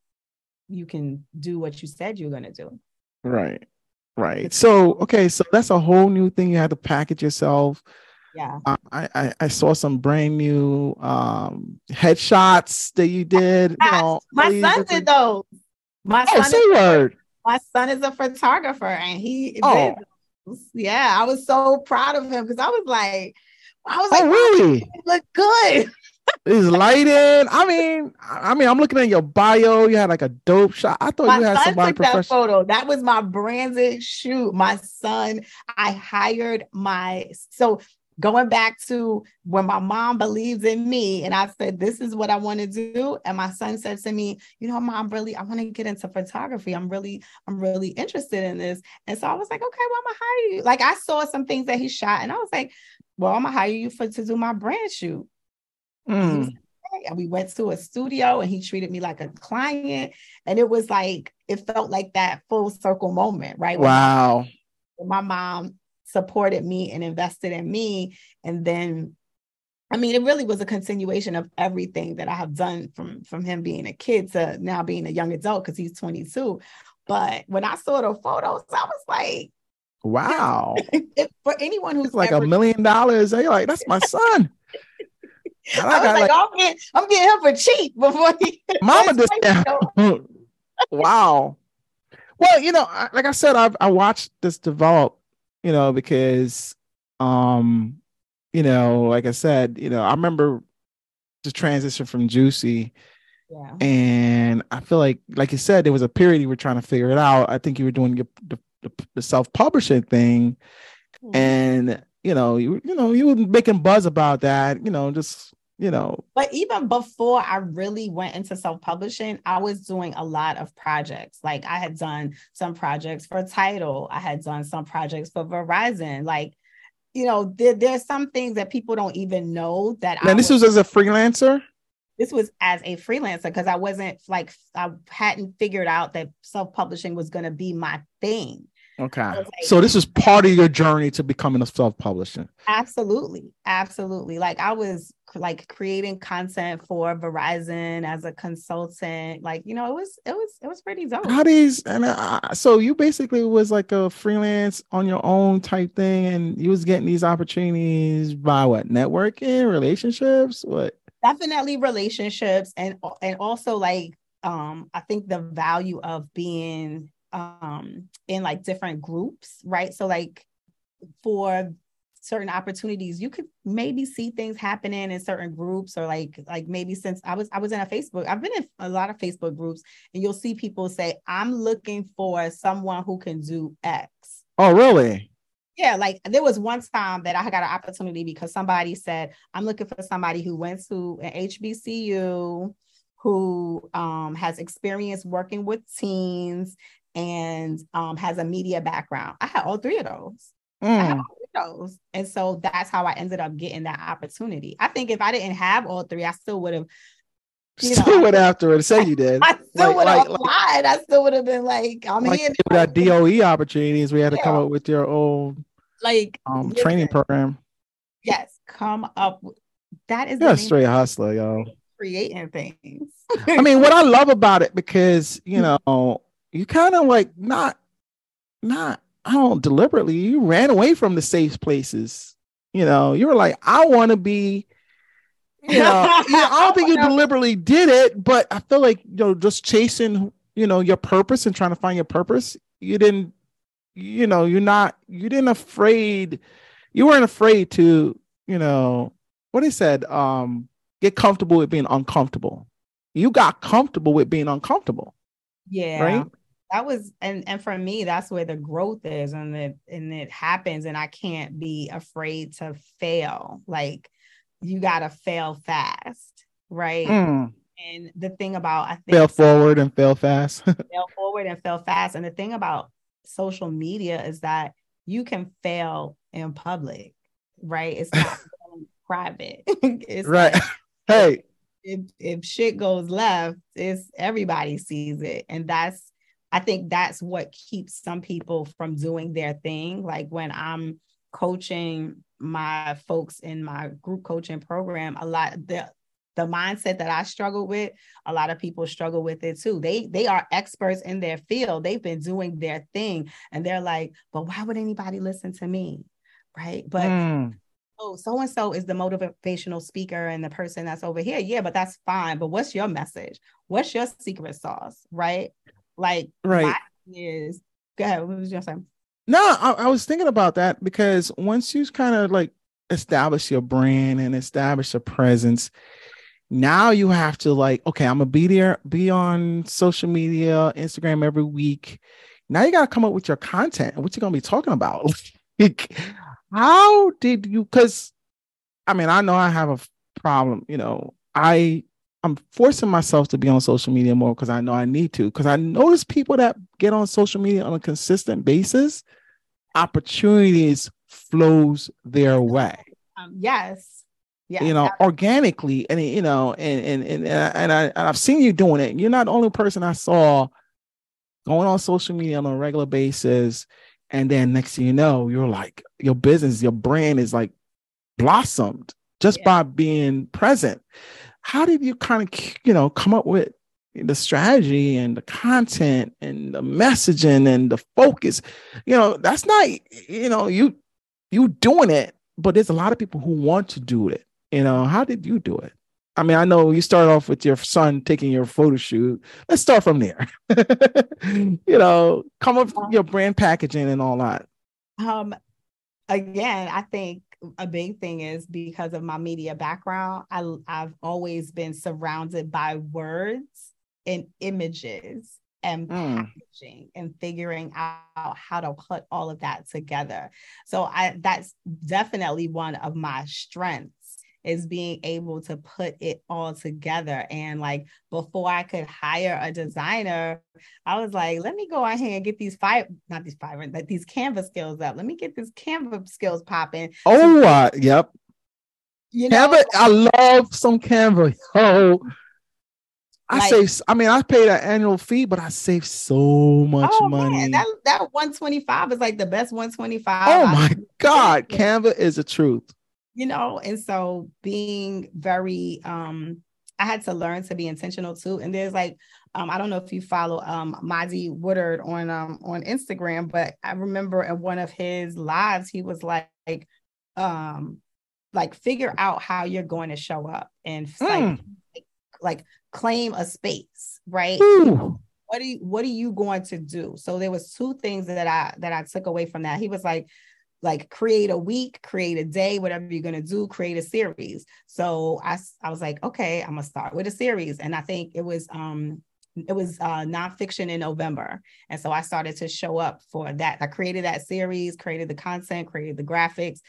you can do what you said you're going to do. Right. Right. So, okay. So that's a whole new thing. You had to package yourself. Yeah. I, I, I saw some brand new um headshots that you did. You know, my son did those. My oh, son say word. My son is a photographer and he oh. Yeah, I was so proud of him because I was like, I was oh, like, oh, really? Look good. Is lighting. I mean, I mean, I'm looking at your bio. You had like a dope shot. I thought my you had somebody professional. That photo. That was my branded shoot. My son. I hired my so going back to when my mom believes in me and I said, This is what I want to do. And my son said to me, You know, mom, really, I want to get into photography. I'm really, I'm really interested in this. And so I was like, Okay, well, I'm gonna hire you. Like I saw some things that he shot, and I was like, Well, I'm gonna hire you for to do my brand shoot. Mm. And we went to a studio and he treated me like a client. And it was like, it felt like that full circle moment, right? Wow. my mom supported me and invested in me. And then I mean, it really was a continuation of everything that I have done from from him being a kid to now being a young adult because he's 22. But when I saw the photos, I was like, "Wow!" if, for anyone who's it's like ever- a million dollars, they're like, "That's my son." I, I was like, like, I'm, getting, I'm getting him for cheap before he. Mama did. wow. Well, you know, like I said, I've I watched this develop. You know, because, um, you know, like I said, you know, I remember the transition from Juicy. Yeah. And I feel like, like you said, there was a period you were trying to figure it out. I think you were doing the, the, the self publishing thing, mm-hmm. and you know, you you know, you were making buzz about that. You know, just you know. But even before I really went into self publishing, I was doing a lot of projects. Like I had done some projects for TIDAL, I had done some projects for Verizon. Like, you know, there, there's some things that people don't even know that. I. And this was, was as a freelancer. This was as a freelancer because I wasn't like I hadn't figured out that self publishing was going to be my thing. Okay. Like, so this is part of your journey to becoming a self-publisher. Absolutely. Absolutely. Like I was like creating content for Verizon as a consultant. Like, you know, it was it was it was pretty dope. How these and uh, so you basically was like a freelance on your own type thing and you was getting these opportunities by what? Networking, relationships, what? Definitely relationships and and also like um I think the value of being um in like different groups right so like for certain opportunities you could maybe see things happening in certain groups or like like maybe since i was i was in a facebook i've been in a lot of facebook groups and you'll see people say i'm looking for someone who can do x oh really yeah like there was one time that i got an opportunity because somebody said i'm looking for somebody who went to an hbcu who um, has experience working with teens and um, has a media background. I had all three of those. Mm. And so that's how I ended up getting that opportunity. I think if I didn't have all three, I still would have you still know, went after it. Say you did. I still like, would have like, applied. I still would have been like, I'm like here. That DOE opportunities, we had to come up with your own like um, training program. Yes, come up. That is a straight hustler, yo. Creating things. I mean, what I love about it because you know you kind of like not, not I don't deliberately. You ran away from the safe places. You know, you were like, I want to be you know, I don't think you deliberately did it, but I feel like you know, just chasing, you know, your purpose and trying to find your purpose. You didn't, you know, you're not, you didn't afraid, you weren't afraid to, you know, what he said, um, get comfortable with being uncomfortable. You got comfortable with being uncomfortable. Yeah. Right. That was and and for me, that's where the growth is and it and it happens. And I can't be afraid to fail. Like you gotta fail fast, right? Mm. And the thing about I think fail forward and fail fast. fail forward and fail fast. And the thing about social media is that you can fail in public, right? It's not private. it's right. Like, hey. If, if shit goes left, it's everybody sees it. And that's I think that's what keeps some people from doing their thing. Like when I'm coaching my folks in my group coaching program, a lot the the mindset that I struggle with, a lot of people struggle with it too. They they are experts in their field. They've been doing their thing and they're like, "But why would anybody listen to me?" Right? But mm. oh, so and so is the motivational speaker and the person that's over here. Yeah, but that's fine. But what's your message? What's your secret sauce? Right? Like right is go ahead. What was your saying? No, I, I was thinking about that because once you kind of like establish your brand and establish a presence, now you have to like, okay, I'm gonna be there, be on social media, Instagram every week. Now you gotta come up with your content and what you're gonna be talking about. like, how did you? Because I mean, I know I have a problem. You know, I I'm forcing myself to be on social media more because I know I need to. Because I notice people that get on social media on a consistent basis, opportunities flows their way. Um, yes. Yeah, you know, absolutely. organically, and you know, and and and and I and I've seen you doing it. You're not the only person I saw going on social media on a regular basis, and then next thing you know, you're like your business, your brand is like blossomed just yeah. by being present. How did you kind of you know come up with the strategy and the content and the messaging and the focus? You know that's not you know you you doing it but there's a lot of people who want to do it. You know how did you do it? I mean i know you started off with your son taking your photo shoot. Let's start from there. You know come up with your brand packaging and all that. Um again i think a big thing is because of my media background I, i've always been surrounded by words and images and mm. packaging and figuring out how to put all of that together. So I that's definitely one of my strengths is being able to put it all together. And like before I could hire a designer, I was like, let me go out here and get these five, not these five, but these Canva skills up. Let me get this Canva skills popping. Oh, uh, yep. You know, Canva, I love some Canva. Oh, I like, save. I mean, I paid an annual fee, but I save so much oh, money. Man, that that one twenty five is like the best one twenty five. Oh my god, Canva is the truth. You know, and so being very, um, I had to learn to be intentional too. And there's like, um, I don't know if you follow um Mazi Woodard on um on Instagram, but I remember in one of his lives, he was like, um, like figure out how you're going to show up and mm. like like claim a space, right? Ooh. What are you what are you going to do? So there was two things that I that I took away from that. He was like, like create a week, create a day, whatever you're gonna do, create a series. So I I was like, okay, I'm gonna start with a series. And I think it was um it was uh, nonfiction in November. And so I started to show up for that. I created that series, created the content, created the graphics,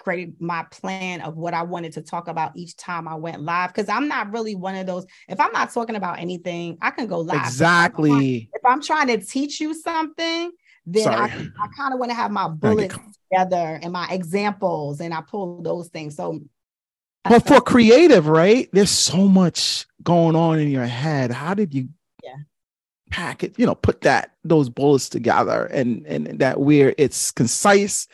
created my plan of what I wanted to talk about each time I went live. Cause I'm not really one of those, if I'm not talking about anything, I can go live. Exactly. If I'm trying to teach you something, then Sorry. I, I kind of want to have my bullets together and my examples and I pull those things. So uh, but for creative, right? There's so much going on in your head. How did you yeah. pack it, you know, put that those bullets together and and that where it's concise,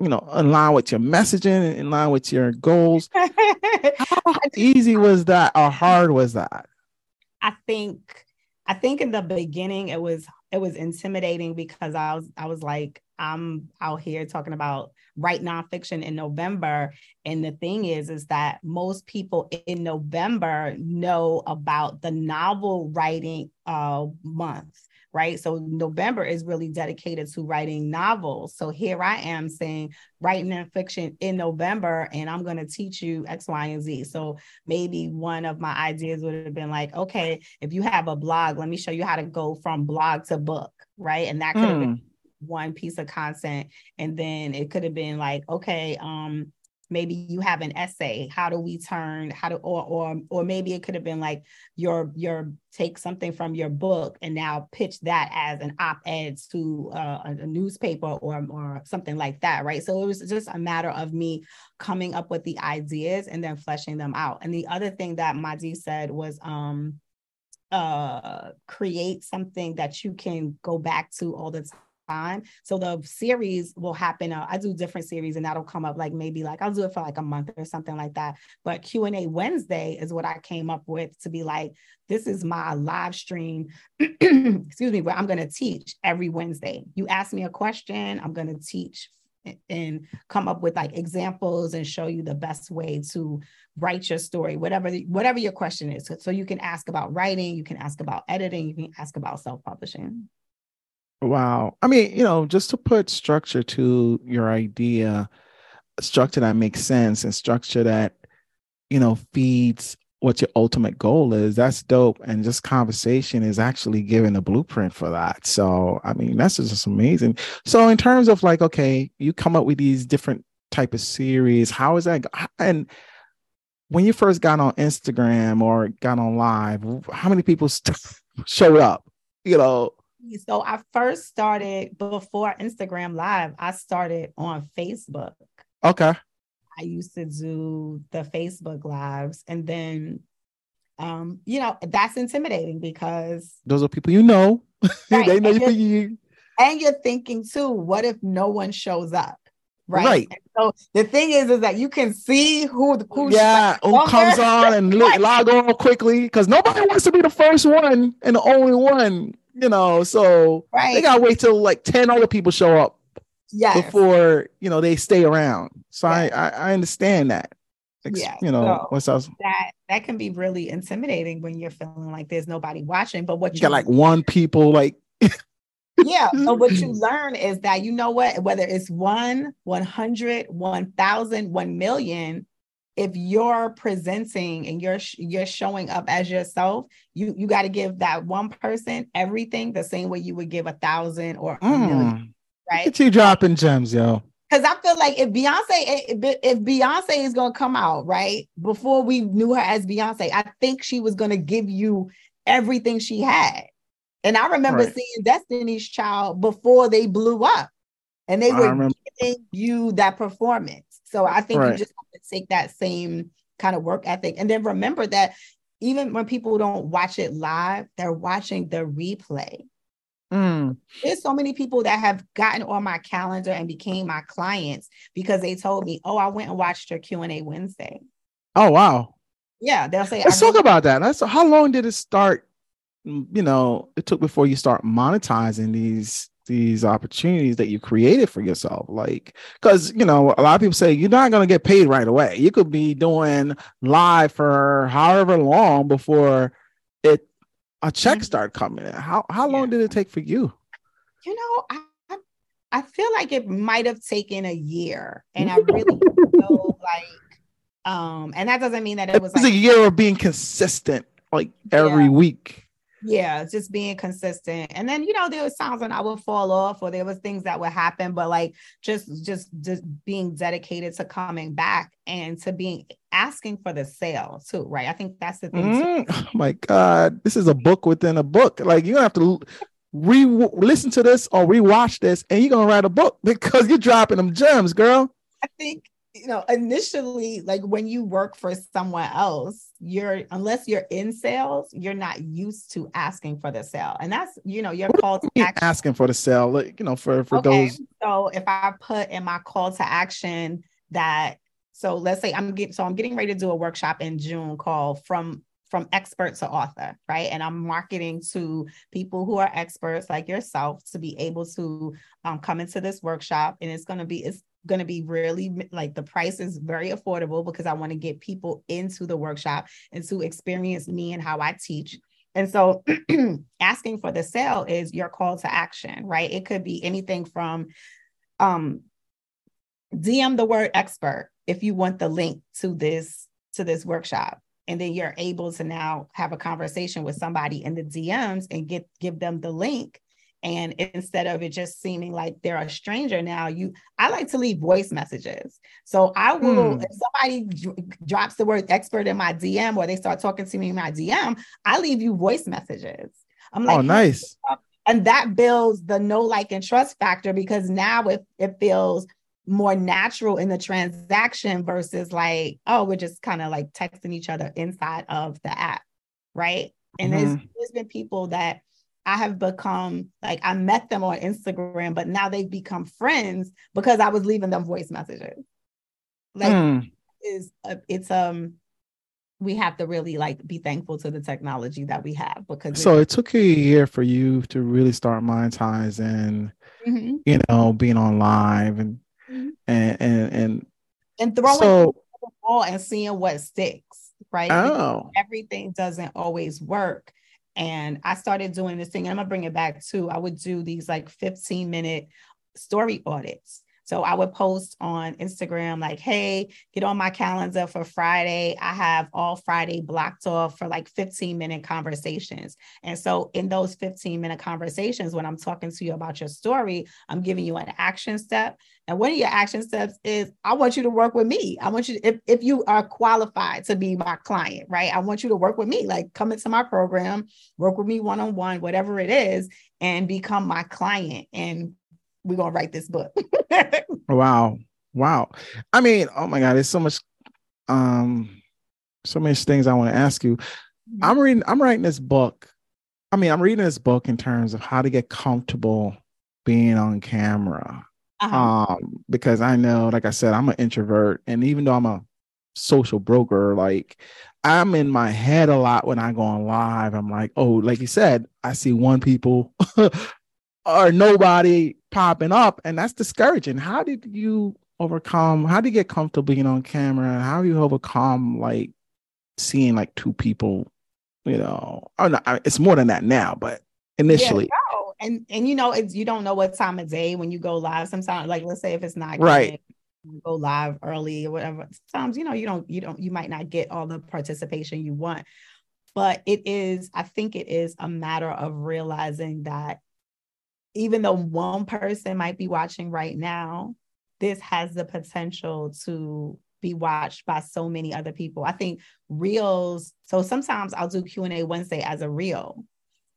you know, in line with your messaging, in line with your goals. How easy was that or hard was that? I think I think in the beginning it was it was intimidating because I was I was like I'm out here talking about write nonfiction in November. And the thing is, is that most people in November know about the novel writing uh, month right? So November is really dedicated to writing novels. So here I am saying writing fiction in November, and I'm going to teach you X, Y, and Z. So maybe one of my ideas would have been like, okay, if you have a blog, let me show you how to go from blog to book, right? And that could have mm. been one piece of content and then it could have been like okay um maybe you have an essay how do we turn how to or or or maybe it could have been like your your take something from your book and now pitch that as an op-ed to uh, a newspaper or or something like that right? So it was just a matter of me coming up with the ideas and then fleshing them out. And the other thing that Madi said was um uh create something that you can go back to all the time time. So the series will happen. Uh, I do different series and that'll come up like maybe like I'll do it for like a month or something like that. But Q&A Wednesday is what I came up with to be like, this is my live stream, excuse me, where I'm going to teach every Wednesday. You ask me a question, I'm going to teach and come up with like examples and show you the best way to write your story whatever whatever your question is so, so you can ask about writing you can ask about editing you can ask about self-publishing Wow. I mean, you know, just to put structure to your idea, structure that makes sense and structure that, you know, feeds what your ultimate goal is, that's dope. And just conversation is actually giving a blueprint for that. So, I mean, that's just amazing. So, in terms of like, okay, you come up with these different type of series, how is that? And when you first got on Instagram or got on live, how many people showed up? You know, so I first started before Instagram Live, I started on Facebook. Okay. I used to do the Facebook lives and then um, you know, that's intimidating because those are people you know. Right. they know and you. And you're thinking too, what if no one shows up? Right. right. So the thing is, is that you can see who who yeah who comes on and log on quickly because nobody wants to be the first one and the only one you know, so right. they gotta wait till like 10 other people show up yes. before you know they stay around. So yes. I, I, I understand that. yeah, you know so what's else that that can be really intimidating when you're feeling like there's nobody watching. But what you, you got like one people like yeah. But what you learn is that you know what, whether it's one, 100, 1,000, 1 million, if you're presenting and you're you're showing up as yourself you you got to give that one person everything the same way you would give a thousand or a mm. million right you dropping gems yo because I feel like if Beyonce, if, if Beyonce is gonna come out right before we knew her as Beyonce, I think she was gonna give you everything she had. And I remember right. seeing Destiny's Child before they blew up, and they were giving you that performance. So I think right. you just take that same kind of work ethic. And then remember that even when people don't watch it live, they're watching the replay. Mm. There's so many people that have gotten on my calendar and became my clients because they told me, "Oh, I went and watched your Q and A Wednesday." Oh wow! Yeah, they'll say. Let's talk about that. That's how long did it start? You know, it took before you start monetizing these these opportunities that you created for yourself like because you know a lot of people say you're not going to get paid right away you could be doing live for however long before it a check mm-hmm. start coming in how how long yeah. did it take for you you know i i feel like it might have taken a year and i really feel like um and that doesn't mean that it was, it was like, a year of being consistent like every yeah. week Yeah, just being consistent. And then, you know, there was times when I would fall off or there was things that would happen, but like just just just being dedicated to coming back and to being asking for the sale too, right? I think that's the thing. Mm, oh my God. This is a book within a book. Like you have to re listen to this or rewatch this and you're gonna write a book because you're dropping them gems, girl. I think you know initially like when you work for someone else you're unless you're in sales you're not used to asking for the sale and that's you know your call to action asking for the sale like you know for for okay. those so if i put in my call to action that so let's say i'm getting so i'm getting ready to do a workshop in june called from from expert to author, right? And I'm marketing to people who are experts like yourself to be able to um, come into this workshop. And it's going to be, it's going to be really like the price is very affordable because I want to get people into the workshop and to experience me and how I teach. And so asking for the sale is your call to action, right? It could be anything from um, DM the word expert if you want the link to this to this workshop and then you're able to now have a conversation with somebody in the DMs and get give them the link and instead of it just seeming like they're a stranger now you i like to leave voice messages so i will hmm. if somebody d- drops the word expert in my dm or they start talking to me in my dm i leave you voice messages i'm like oh nice and that builds the know like and trust factor because now it, it feels more natural in the transaction versus like oh we're just kind of like texting each other inside of the app right and mm-hmm. there's, there's been people that I have become like I met them on Instagram, but now they've become friends because I was leaving them voice messages. Like mm. is it's um we have to really like be thankful to the technology that we have because so it took a year for you to really start monetizing mm-hmm. you know being on live and mm-hmm. and and and and throwing so, the ball and seeing what sticks right oh. everything doesn't always work and I started doing this thing. And I'm gonna bring it back too. I would do these like 15 minute story audits. So I would post on Instagram like, hey, get on my calendar for Friday. I have all Friday blocked off for like 15 minute conversations. And so in those 15 minute conversations, when I'm talking to you about your story, I'm giving you an action step. And one of your action steps is I want you to work with me. I want you to, if, if you are qualified to be my client, right? I want you to work with me, like come into my program, work with me one on one, whatever it is, and become my client. And we're gonna write this book. wow. Wow. I mean, oh my God, there's so much um so many things I want to ask you. Mm-hmm. I'm reading, I'm writing this book. I mean, I'm reading this book in terms of how to get comfortable being on camera. Uh-huh. Um, because I know, like I said, I'm an introvert, and even though I'm a social broker, like I'm in my head a lot when I go on live. I'm like, oh, like you said, I see one people or nobody popping up, and that's discouraging. How did you overcome? How did you get comfortable being on camera? How do you overcome like seeing like two people? You know, no, it's more than that now, but initially. Yeah. And and you know, it's you don't know what time of day when you go live. Sometimes, like let's say if it's not right. go live early or whatever. Sometimes you know you don't you don't you might not get all the participation you want, but it is I think it is a matter of realizing that even though one person might be watching right now, this has the potential to be watched by so many other people. I think reels. So sometimes I'll do Q and A Wednesday as a reel,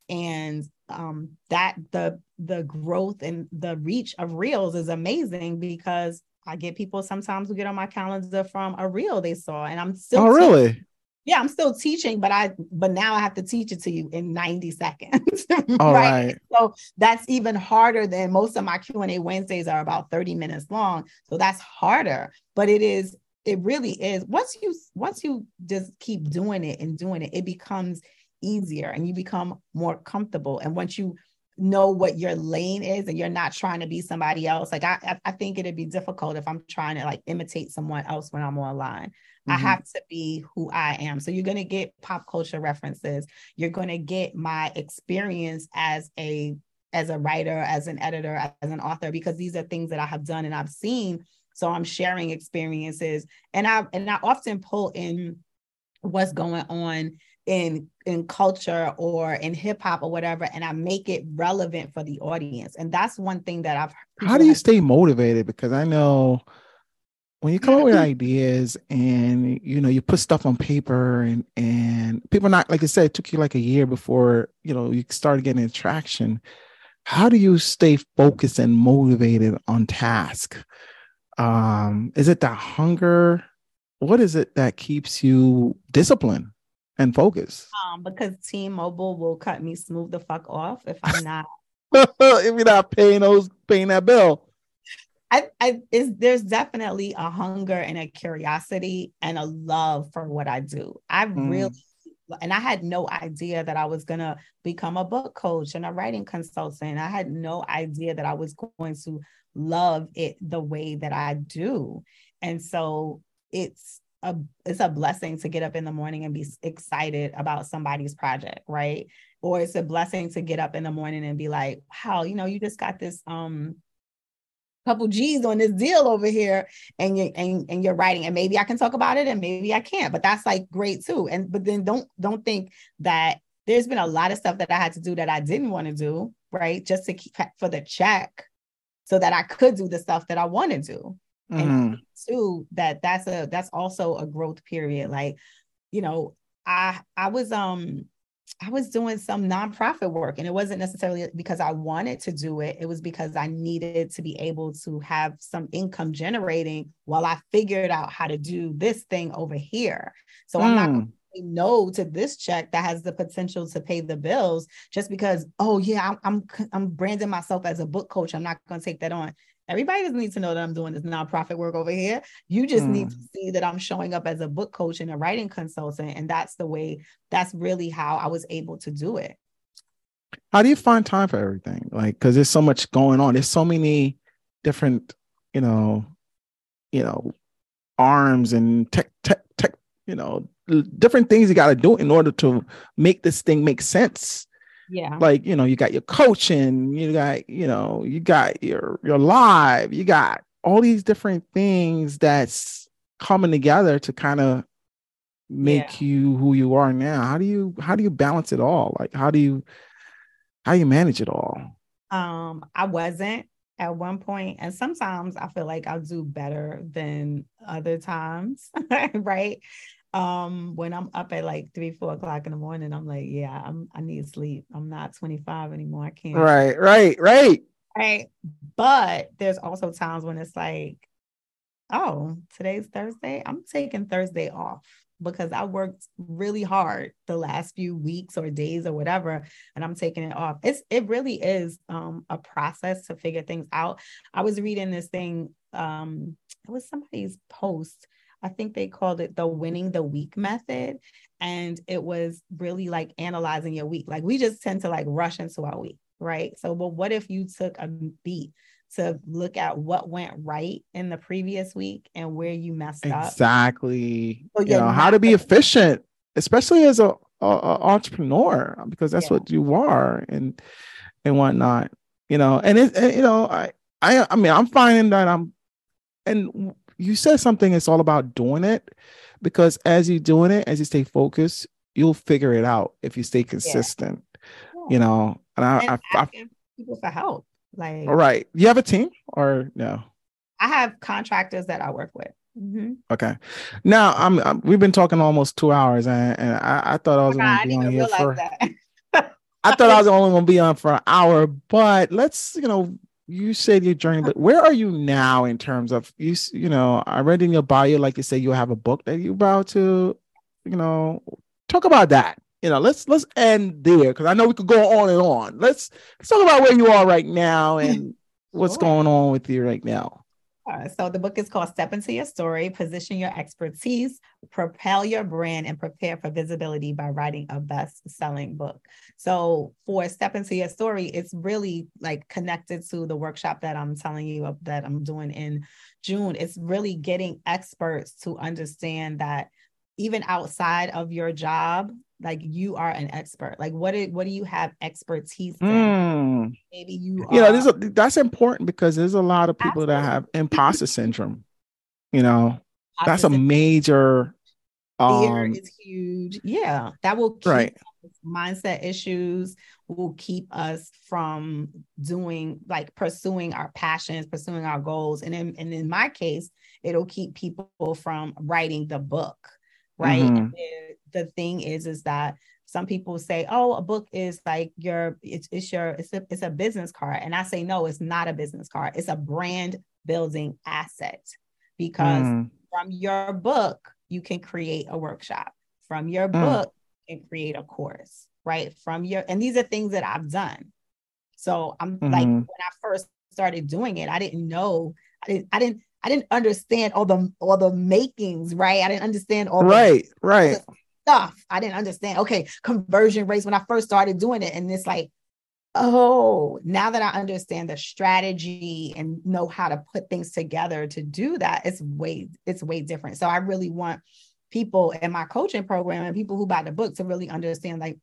and um, that the the growth and the reach of reels is amazing because I get people sometimes who get on my calendar from a reel they saw, and I'm still. Oh, really? yeah, I'm still teaching, but I but now I have to teach it to you in 90 seconds. All right? right. So that's even harder than most of my Q&A Wednesdays are about 30 minutes long. So that's harder, but it is it really is. Once you once you just keep doing it and doing it, it becomes easier and you become more comfortable. And once you know what your lane is and you're not trying to be somebody else, like I I think it'd be difficult if I'm trying to like imitate someone else when I'm online. Mm-hmm. I have to be who I am. So you're going to get pop culture references. You're going to get my experience as a as a writer, as an editor, as an author because these are things that I have done and I've seen. So I'm sharing experiences and I and I often pull in what's going on in in culture or in hip hop or whatever and I make it relevant for the audience. And that's one thing that I've How do you stay motivated? Because I know when you come up with ideas and you know you put stuff on paper and and people not like I said it took you like a year before you know you started getting traction how do you stay focused and motivated on task? Um is it that hunger? What is it that keeps you disciplined and focus. um because t-mobile will cut me smooth the fuck off if i'm not if you're not paying those paying that bill I, I is there's definitely a hunger and a curiosity and a love for what I do. I mm. really and I had no idea that I was gonna become a book coach and a writing consultant. I had no idea that I was going to love it the way that I do. And so it's a it's a blessing to get up in the morning and be excited about somebody's project, right? Or it's a blessing to get up in the morning and be like, wow, you know, you just got this um couple G's on this deal over here and you and, and you're writing and maybe I can talk about it and maybe I can't but that's like great too and but then don't don't think that there's been a lot of stuff that I had to do that I didn't want to do right just to keep for the check so that I could do the stuff that I want to do mm-hmm. and too that that's a that's also a growth period like you know I I was um I was doing some nonprofit work, and it wasn't necessarily because I wanted to do it. It was because I needed to be able to have some income generating while I figured out how to do this thing over here. So mm. I'm not hmm. no to this check that has the potential to pay the bills just because oh yeah I'm I'm, I'm branding myself as a book coach I'm not going to take that on Everybody doesn't need to know that I'm doing this nonprofit work over here. You just mm. need to see that I'm showing up as a book coach and a writing consultant. And that's the way, that's really how I was able to do it. How do you find time for everything? Like, because there's so much going on. There's so many different, you know, you know, arms and tech, tech, tech, you know, different things you got to do in order to make this thing make sense yeah. Like you know you got your coaching you got you know you got your your live you got all these different things that's coming together to kind of make yeah. you who you are now. How do you how do you balance it all? Like how do you how do you manage it all? Um i wasn't at one point and sometimes i feel like i'll do better than other times right um when i'm up at like three four o'clock in the morning i'm like yeah i'm i need sleep. I'm not 25 anymore. I can't right right right. Right. But there's also times when it's like oh today's thursday. I'm taking thursday off because i worked really hard the last few weeks or days or whatever and i'm taking it off. It's it really is um a process to figure things out. I was reading this thing um it was somebody's post I think they called it the winning the week method. And it was really like analyzing your week. Like we just tend to like rush into our week, right? So, but what if you took a beat to look at what went right in the previous week and where you messed exactly. up? Exactly. So you know, how to be efficient, especially as a, a, a entrepreneur, because that's yeah. what you are and and whatnot. You know, and it, you know, I, I, I mean, I'm finding that I'm, and you said something it's all about doing it because as you're doing it as you stay focused you'll figure it out if you stay consistent yeah. you know and i, I, I people for help like all right. You have a team or no? I have contractors that i work with. Mm-hmm. okay. Now I'm, I'm, we've been talking almost two hours and, and I, I thought i was oh, going to be on here for I thought I was only going to be on for an hour, but let's, you know, you said your journey, but where are you now in terms of you? You know, I read in your bio, like you say, you have a book that you're about to, you know, talk about that. You know, let's let's end there because I know we could go on and on. Let's let's talk about where you are right now and what's going on with you right now. So the book is called Step Into Your Story, Position Your Expertise, Propel Your Brand, and Prepare for Visibility by writing a best-selling book. So for Step Into Your Story, it's really like connected to the workshop that I'm telling you that I'm doing in June. It's really getting experts to understand that even outside of your job, like you are an expert like what do, what do you have expertise in mm. maybe you you know this is, that's important because there's a lot of people Absolutely. that have imposter syndrome you know that's a major Fear um, is huge. Yeah, that will keep right. mindset issues will keep us from doing like pursuing our passions, pursuing our goals. And in, and in my case, it'll keep people from writing the book. Right. Mm-hmm. The thing is, is that some people say, oh, a book is like your, it's, it's your, it's a, it's a business card. And I say, no, it's not a business card. It's a brand building asset because mm. from your book, you can create a workshop. From your mm. book, you can create a course right? From your, and these are things that I've done. So I'm mm-hmm. like, when I first started doing it, I didn't know, I didn't, I didn't, I didn't understand all the all the makings, right? I didn't understand all right, the, right stuff. I didn't understand. Okay, conversion rates when I first started doing it, and it's like, oh, now that I understand the strategy and know how to put things together to do that, it's way it's way different. So I really want people in my coaching program and people who buy the book to really understand like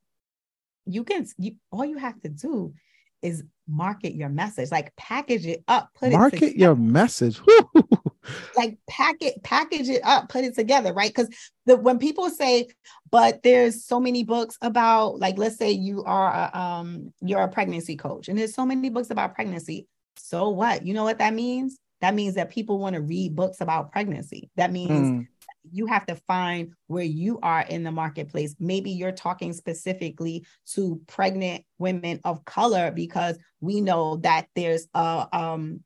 you can you all you have to do is market your message like package it up put market it market your message like packet package it up put it together right? Because the when people say but there's so many books about like let's say you are a, um you're a pregnancy coach and there's so many books about pregnancy so what? You know what that means? That means that people want to read books about pregnancy. That means mm you have to find where you are in the marketplace. Maybe you're talking specifically to pregnant women of color because we know that there's a um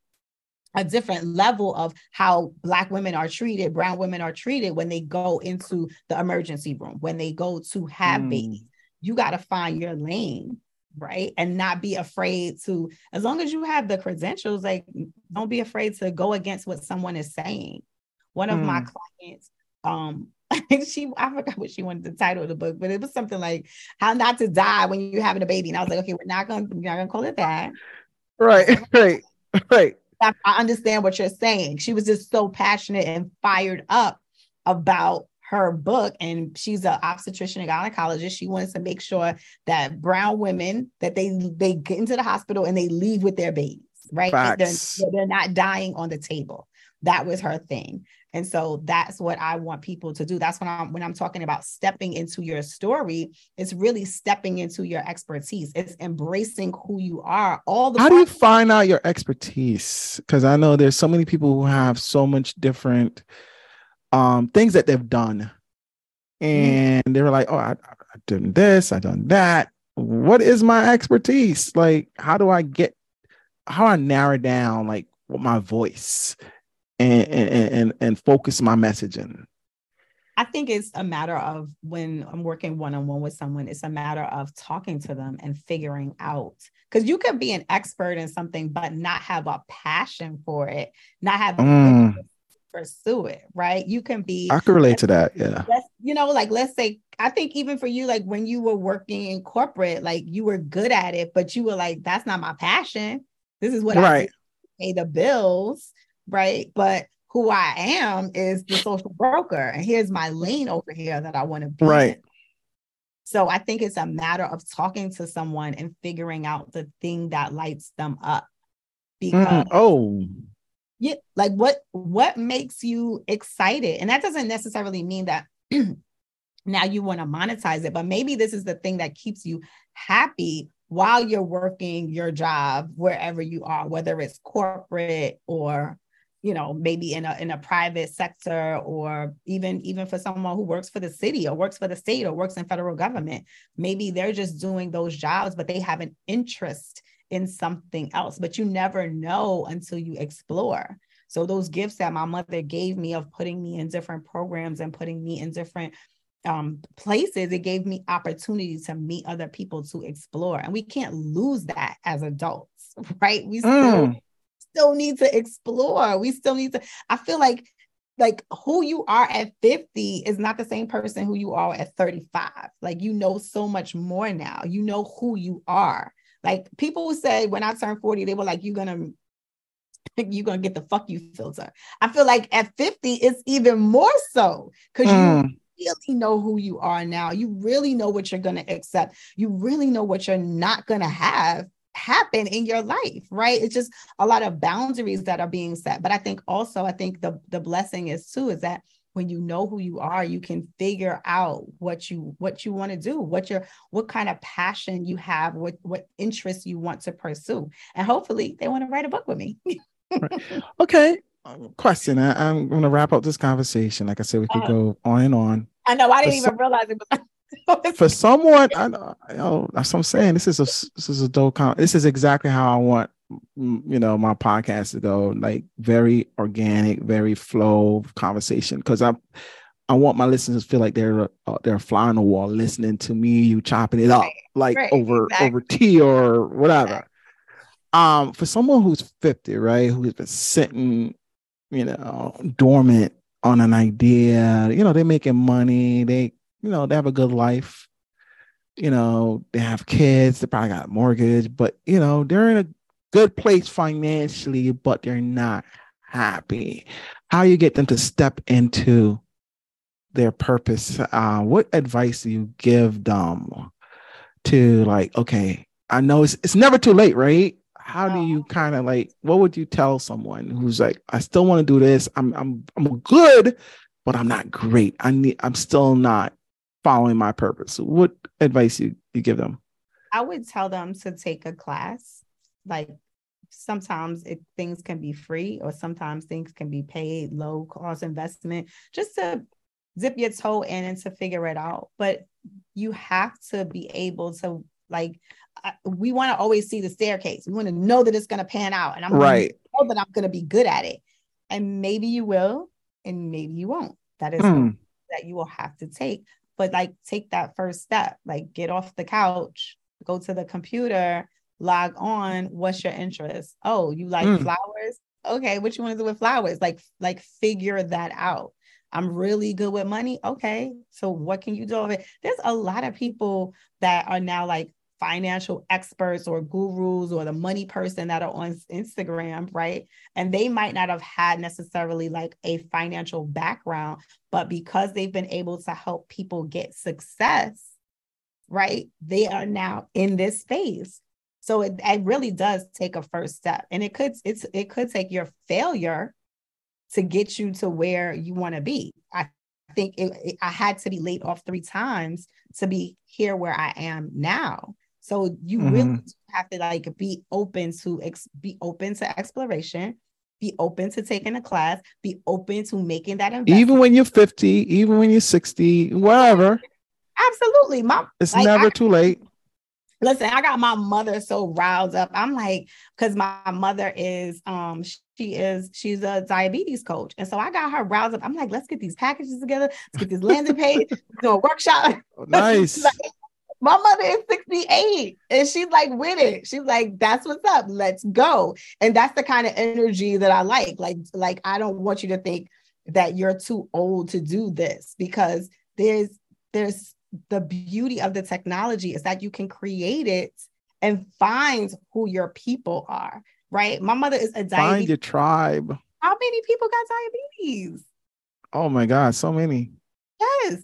a different level of how black women are treated, brown women are treated when they go into the emergency room, when they go to have mm. babies. You got to find your lane right and not be afraid to as long as you have the credentials like don't be afraid to go against what someone is saying one of mm. my clients um she I forgot what she wanted the title of the book, but it was something like how not to die when you're having a baby. And I was like, okay, we're not gonna we're not gonna call it that. Right, right, right. I, I understand what you're saying. She was just so passionate and fired up about her book and she's an obstetrician and gynecologist. She wants to make sure that brown women that they they get into the hospital and they leave with their babies right? They're, they're, not dying on the table. That was her thing and so that's what I want people to do. That's when I'm when I'm talking about stepping into your story, it's really stepping into your expertise. It's embracing who you are. All the How do you find out your expertise? Because I know there's so many people who have so much different um things that they've done. Mm-hmm. And mm-hmm. they were like, oh, I, I've done this, I've done that. What is my expertise? Like, how do I get how I narrow down like what my voice and and and, and focus my messaging? I think it's a matter of when I'm working one on one with someone, it's a matter of talking to them and figuring out because you can be an expert in something, but not have a passion for it, not have mm. pursue it, right? You can be. I can relate to that. Yeah. You know, like let's say, I think even for you, like when you were working in corporate, like you were good at it, but you were like, that's not my passion. This is what right. I pay the bills right? But who I am is the social broker, and here's my lane over here that I want to be. Right. In. So I think it's a matter of talking to someone and figuring out the thing that lights them up. Because mm, oh, yeah, like what what makes you excited, and that doesn't necessarily mean that. now you want to monetize it, but maybe this is the thing that keeps you happy while you're working your job wherever you are, whether it's corporate or you know maybe in a in a private sector or even even for someone who works for the city or works for the state or works in federal government maybe they're just doing those jobs but they have an interest in something else but you never know until you explore so those gifts that my mother gave me of putting me in different programs and putting me in different um, places, it gave me opportunity to meet other people to explore. And we can't lose that as adults, right? We still mm still need to explore. We still need to, I feel like like who you are at 50 is not the same person who you are at 35. Like you know so much more now. You know who you are. Like people say when I turned 40, they were like, you're gonna you're gonna get the fuck you filter. I feel like at 50, it's even more so because mm. you really know who you are now. You really know what you're gonna accept. You really know what you're not gonna have happen in your life right? It's just a lot of boundaries that are being set. But i think also i think the the blessing is too is that when you know who you are you can figure out what you what you want to do what your what kind of passion you have what what interests you want to pursue. And hopefully they want to write a book with me. Right. okay um, question. I, am going to wrap up this conversation. Like i said we could uh, go on and on. I know i didn't even realize it was for someone, I know, you know, that's what I'm saying. This is a this is a dope. Con- this is exactly how I want you know my podcast to go like very organic very flow conversation because i i want my listeners to feel like they're uh, they're flying the wall listening to me you chopping it up right, like right, over exactly. over tea or whatever um for someone who's 50 right who's been sitting you know dormant on an idea you know they're making money they you know they have a good life you know they have kids they probably got a mortgage but you know they're in a good place financially, but they're not happy. How you get them to step into their purpose? Uh, what advice do you give them to like, okay, I know it's it's never too late, right? How do you kind of like what would you tell someone who's like, I still want to do this. I'm I'm I'm good, but I'm not great. I need I'm still not following my purpose. What advice you, you give them? I would tell them to take a class. Like sometimes it, things can be free or sometimes things can be paid low cost investment just to dip your toe in and to figure it out. But you have to be able to like we want to always see the staircase. We want to know that it's going to pan out and i'm right. know that i'm going to be good at it. And maybe you will and maybe you won't. That is mm. that you will have to take but like take that first step like get off the couch go to the computer log on what's your interest? Oh you like mm. flowers? Okay what you want to do with flowers? Like like figure that out. I'm really good with money? Okay so what can you do with it there's a lot of people that are now like financial experts or gurus or the money person that are on Instagram, right? And they might not have had necessarily like a financial background, but because they've been able to help people get success, right? They are now in this space. So it, it really does take a first step. And it could it's it could take your failure to get you to where you want to be. I think it, it, I had to be laid off three times to be here where I am now. So you mm-hmm. really have to like be open to ex- be open to exploration, be open to taking a class, be open to making that investment. Even when you're 50, even when you're 60, whatever. Absolutely. Mom, it's like, never I, too late. Listen, I got my mother so riled up. I'm like, because my mother is um she is she's a diabetes coach. And so I got her riled up. I'm like, let's get these packages together, let's get this landing page, do a workshop. Oh, nice. like, my mother is 68 and she's like with it. She's like, that's what's up. Let's go. And that's the kind of energy that I like. Like, like I don't want you to think that you're too old to do this because there's there's the beauty of the technology is that you can create it and find who your people are, right? My mother is a diabetes. Find your tribe. How many people got diabetes? Oh my God, so many. Yes.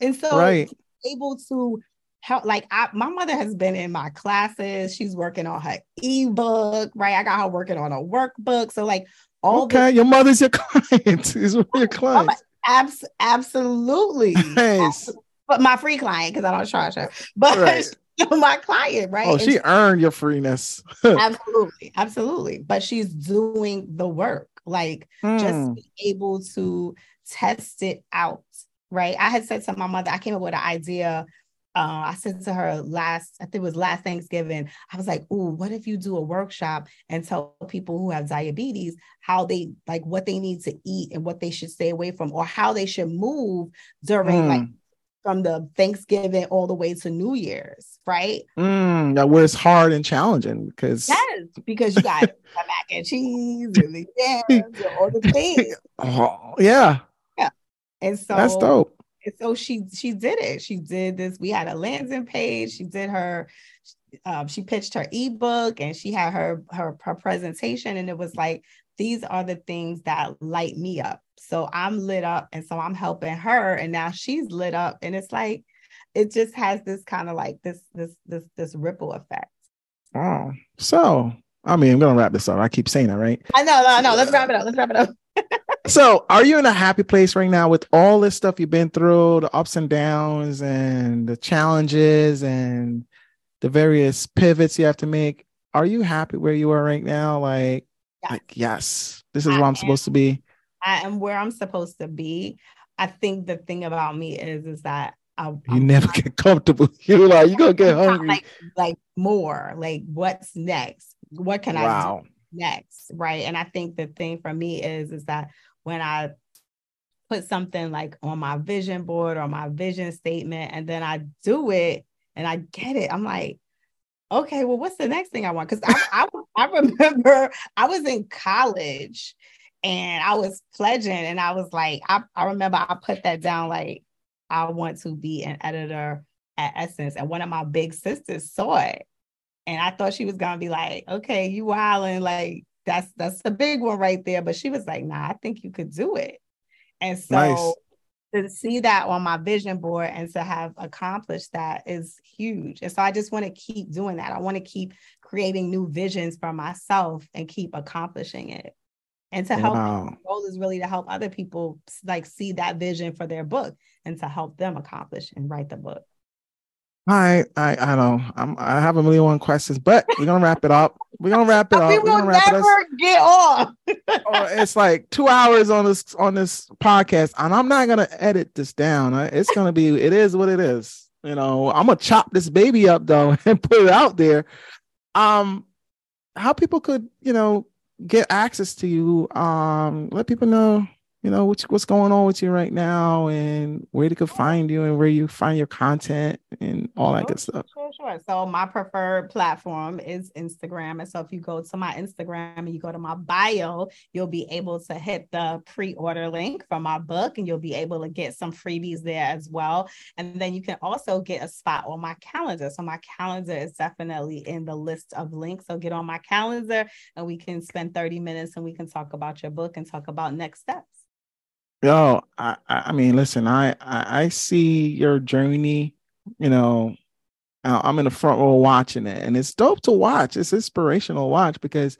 And so right. able to help, like I, my mother has been in my classes. She's working on her ebook, right? I got her working on a workbook. So like all Okay, this- your mother's your client. Is your client. Abs- absolutely. Nice but my free client because I don't charge her. But right. my client, right? Oh, she, she earned your freeness. absolutely, absolutely. But she's doing the work, like mm. just hmm. able to test it out, right? I had said to my mother, I came up with an idea. Uh, I said to her last, I think it was last Thanksgiving. I was like, "Ooh, what if you do a workshop and tell people who have diabetes how they like what they need to eat and what they should stay away from, or how they should move during mm. like from the Thanksgiving all the way to New Year's, right? Mm, that was hard and challenging because yes, because you got the mac and cheese and the yams and all the things. Oh, yeah, yeah, and so that's dope. And so she she did it. She did this. We had a landing page. She did her. Um, she pitched her ebook and she had her, her her presentation, and it was like these are the things that light me up. So I'm lit up and so I'm helping her and now she's lit up and it's like it just has this kind of like this this this this ripple effect. Wow. So, I mean, I'm going to wrap this up. I keep saying that, right? I know, no, no, let's wrap it up. Let's wrap it up. so are you in a happy place right now with all this stuff you've been through, the ups and downs and the challenges and the various pivots you have to make? Are you happy where you are right now? Like, yes. like yes, this is I where I'm am, supposed to be. I am where I'm supposed to be. I think the thing about me is is that I, you I'm never like, get comfortable. You're like you're gonna get hungry. Like, like more. Like what's next? What can wow. I do next? Right. And I think the thing for me is is that when I put something like on my vision board or my vision statement, and then I do it and I get it, I'm like, okay, well, what's the next thing I want? Because I, I, I remember I was in college and I was pledging, and I was like, I, I remember I put that down like, I want to be an editor at Essence. And one of my big sisters saw it. And I thought she was gonna be like, okay, you wilding, like that's that's a big one right there. But she was like, nah, I think you could do it. And so nice. to see that on my vision board and to have accomplished that is huge. And so I just want to keep doing that. I want to keep creating new visions for myself and keep accomplishing it. And to help wow. the goal is really to help other people like see that vision for their book and to help them accomplish and write the book. I I I don't I'm I have a million one questions, but we're gonna wrap it up. We're gonna wrap it up. We will never get off. oh, it's like two hours on this on this podcast, and I'm not gonna edit this down. It's gonna be it is what it is. You know, I'm gonna chop this baby up though and put it out there. Um, how people could you know get access to you. Um, let people know you know what's what's going on with you right now and where they could find you and where you find your content and all that good stuff. sure sure. So my preferred platform is instagram. And so if you go to my instagram and you go to my bio you'll be able to hit the pre-order link for my book and you'll be able to get some freebies there as well. And then you can also get a spot on my calendar. So my calendar is definitely in the list of links. So get on my calendar and we can spend 30 minutes and we can talk about your book and talk about next steps Yo, I, I mean, listen, I, I, I see your journey. You know, I'm in the front row watching it, and it's dope to watch. It's inspirational watch because,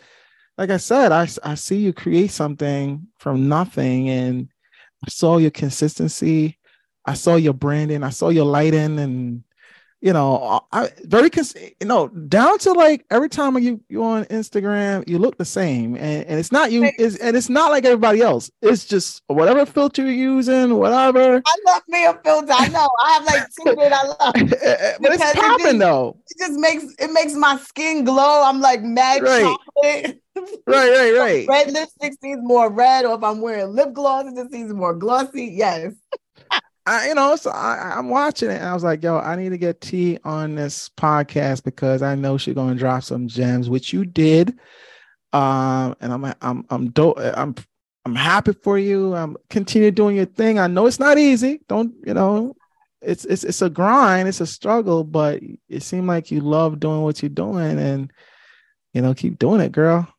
like I said, I, I see you create something from nothing, and I saw your consistency. I saw your branding. I saw your lighting, and you know, I very cons- you know, down to like every time you you on Instagram, you look the same, and, and it's not you, it's, and it's not like everybody else. It's just whatever filter you're using, whatever. I love me a filter. I know I have like two that I love, eh, eh, but it's popping it though. It just makes it makes my skin glow. I'm like mad right. chocolate. right, right, right. red lipstick seems more red, or if I'm wearing lip gloss, it just seems more glossy. Yes. I, you know, so I, I'm watching it I was like, yo, I need to get T on this podcast because I know she's gonna drop some gems, which you did. Um, and I'm I'm I'm dope. I'm I'm happy for you. I'm continue doing your thing. I know it's not easy. Don't you know? It's it's it's a grind. It's a struggle, but it seemed like you love doing what you're doing, and you know, keep doing it, girl.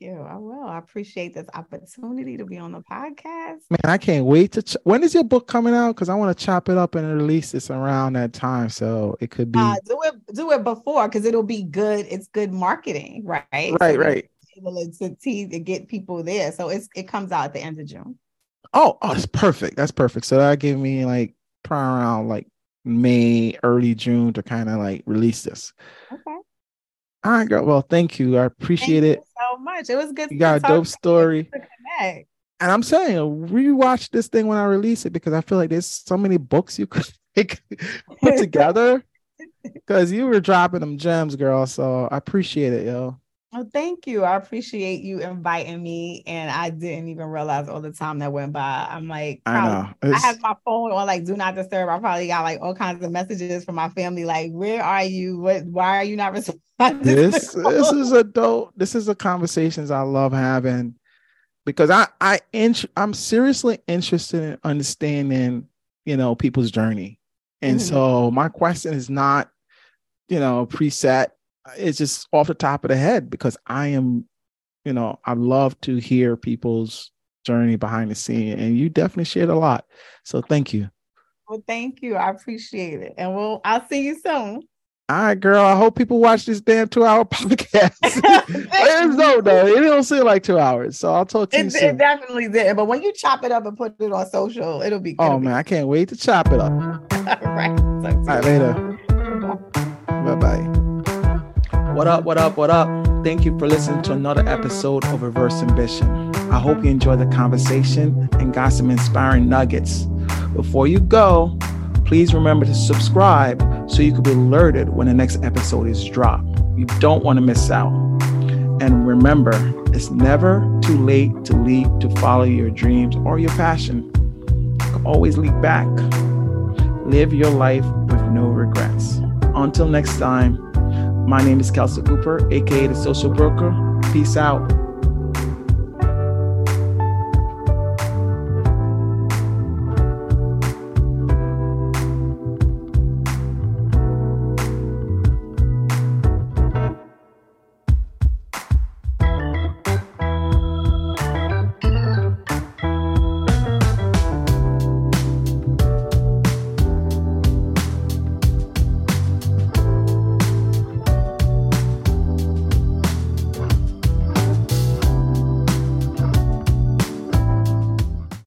Thank you. I will. I appreciate this opportunity to be on the podcast. Man, I can't wait to. Ch- when is your book coming out? Because I want to chop it up and release this around that time, so it could be. Uh, do it. Do it before, because it'll be good. It's good marketing, right? Right. So right. Able to tease to get people there, so it's it comes out at the end of June. Oh, oh, that's perfect. That's perfect. So that give me like probably around like May, early June to kind of like release this. Okay. All right, girl. Well, thank you. I appreciate thank it. so much. It was good. You got a dope story. And I'm saying, rewatch this thing when I release it because I feel like there's so many books you could put together. Because you were dropping them gems, girl. So I appreciate it, yo. Oh, thank you. I appreciate you inviting me. And I didn't even realize all the time that went by. I'm like, I know. I have my phone on like do not disturb. I probably got like all kinds of messages from my family, like, where are you? What why are you not responding? This this is a dope. This is the conversations I love having because I I int- I'm seriously interested in understanding, you know, people's journey. And mm-hmm. so my question is not, you know, preset it's just off the top of the head because I am, you know, I love to hear people's journey behind the scene, and you definitely shared a lot. So thank you. Well, thank you. I appreciate it, and we'll I'll see you soon. All right, girl. I hope people watch this damn two-hour podcast. it no, though. It don't seem like two hours. So I'll talk to it, you soon. It definitely did. But when you chop it up and put it on social, it'll be. oh man, I can't wait to chop it up. right. All right, later. Bye bye. What up? What up? What up? Thank you for listening to another episode of Reverse Ambition. I hope you enjoyed the conversation and got some inspiring nuggets. Before you go, please remember to subscribe so you can be alerted when the next episode is dropped. You don't want to miss out. And remember, it's never too late to leap to follow your dreams or your passion. You can always leap back. Live your life with no regrets. Until next time, my name is Kelsey Cooper, aka the Social Broker. Peace out.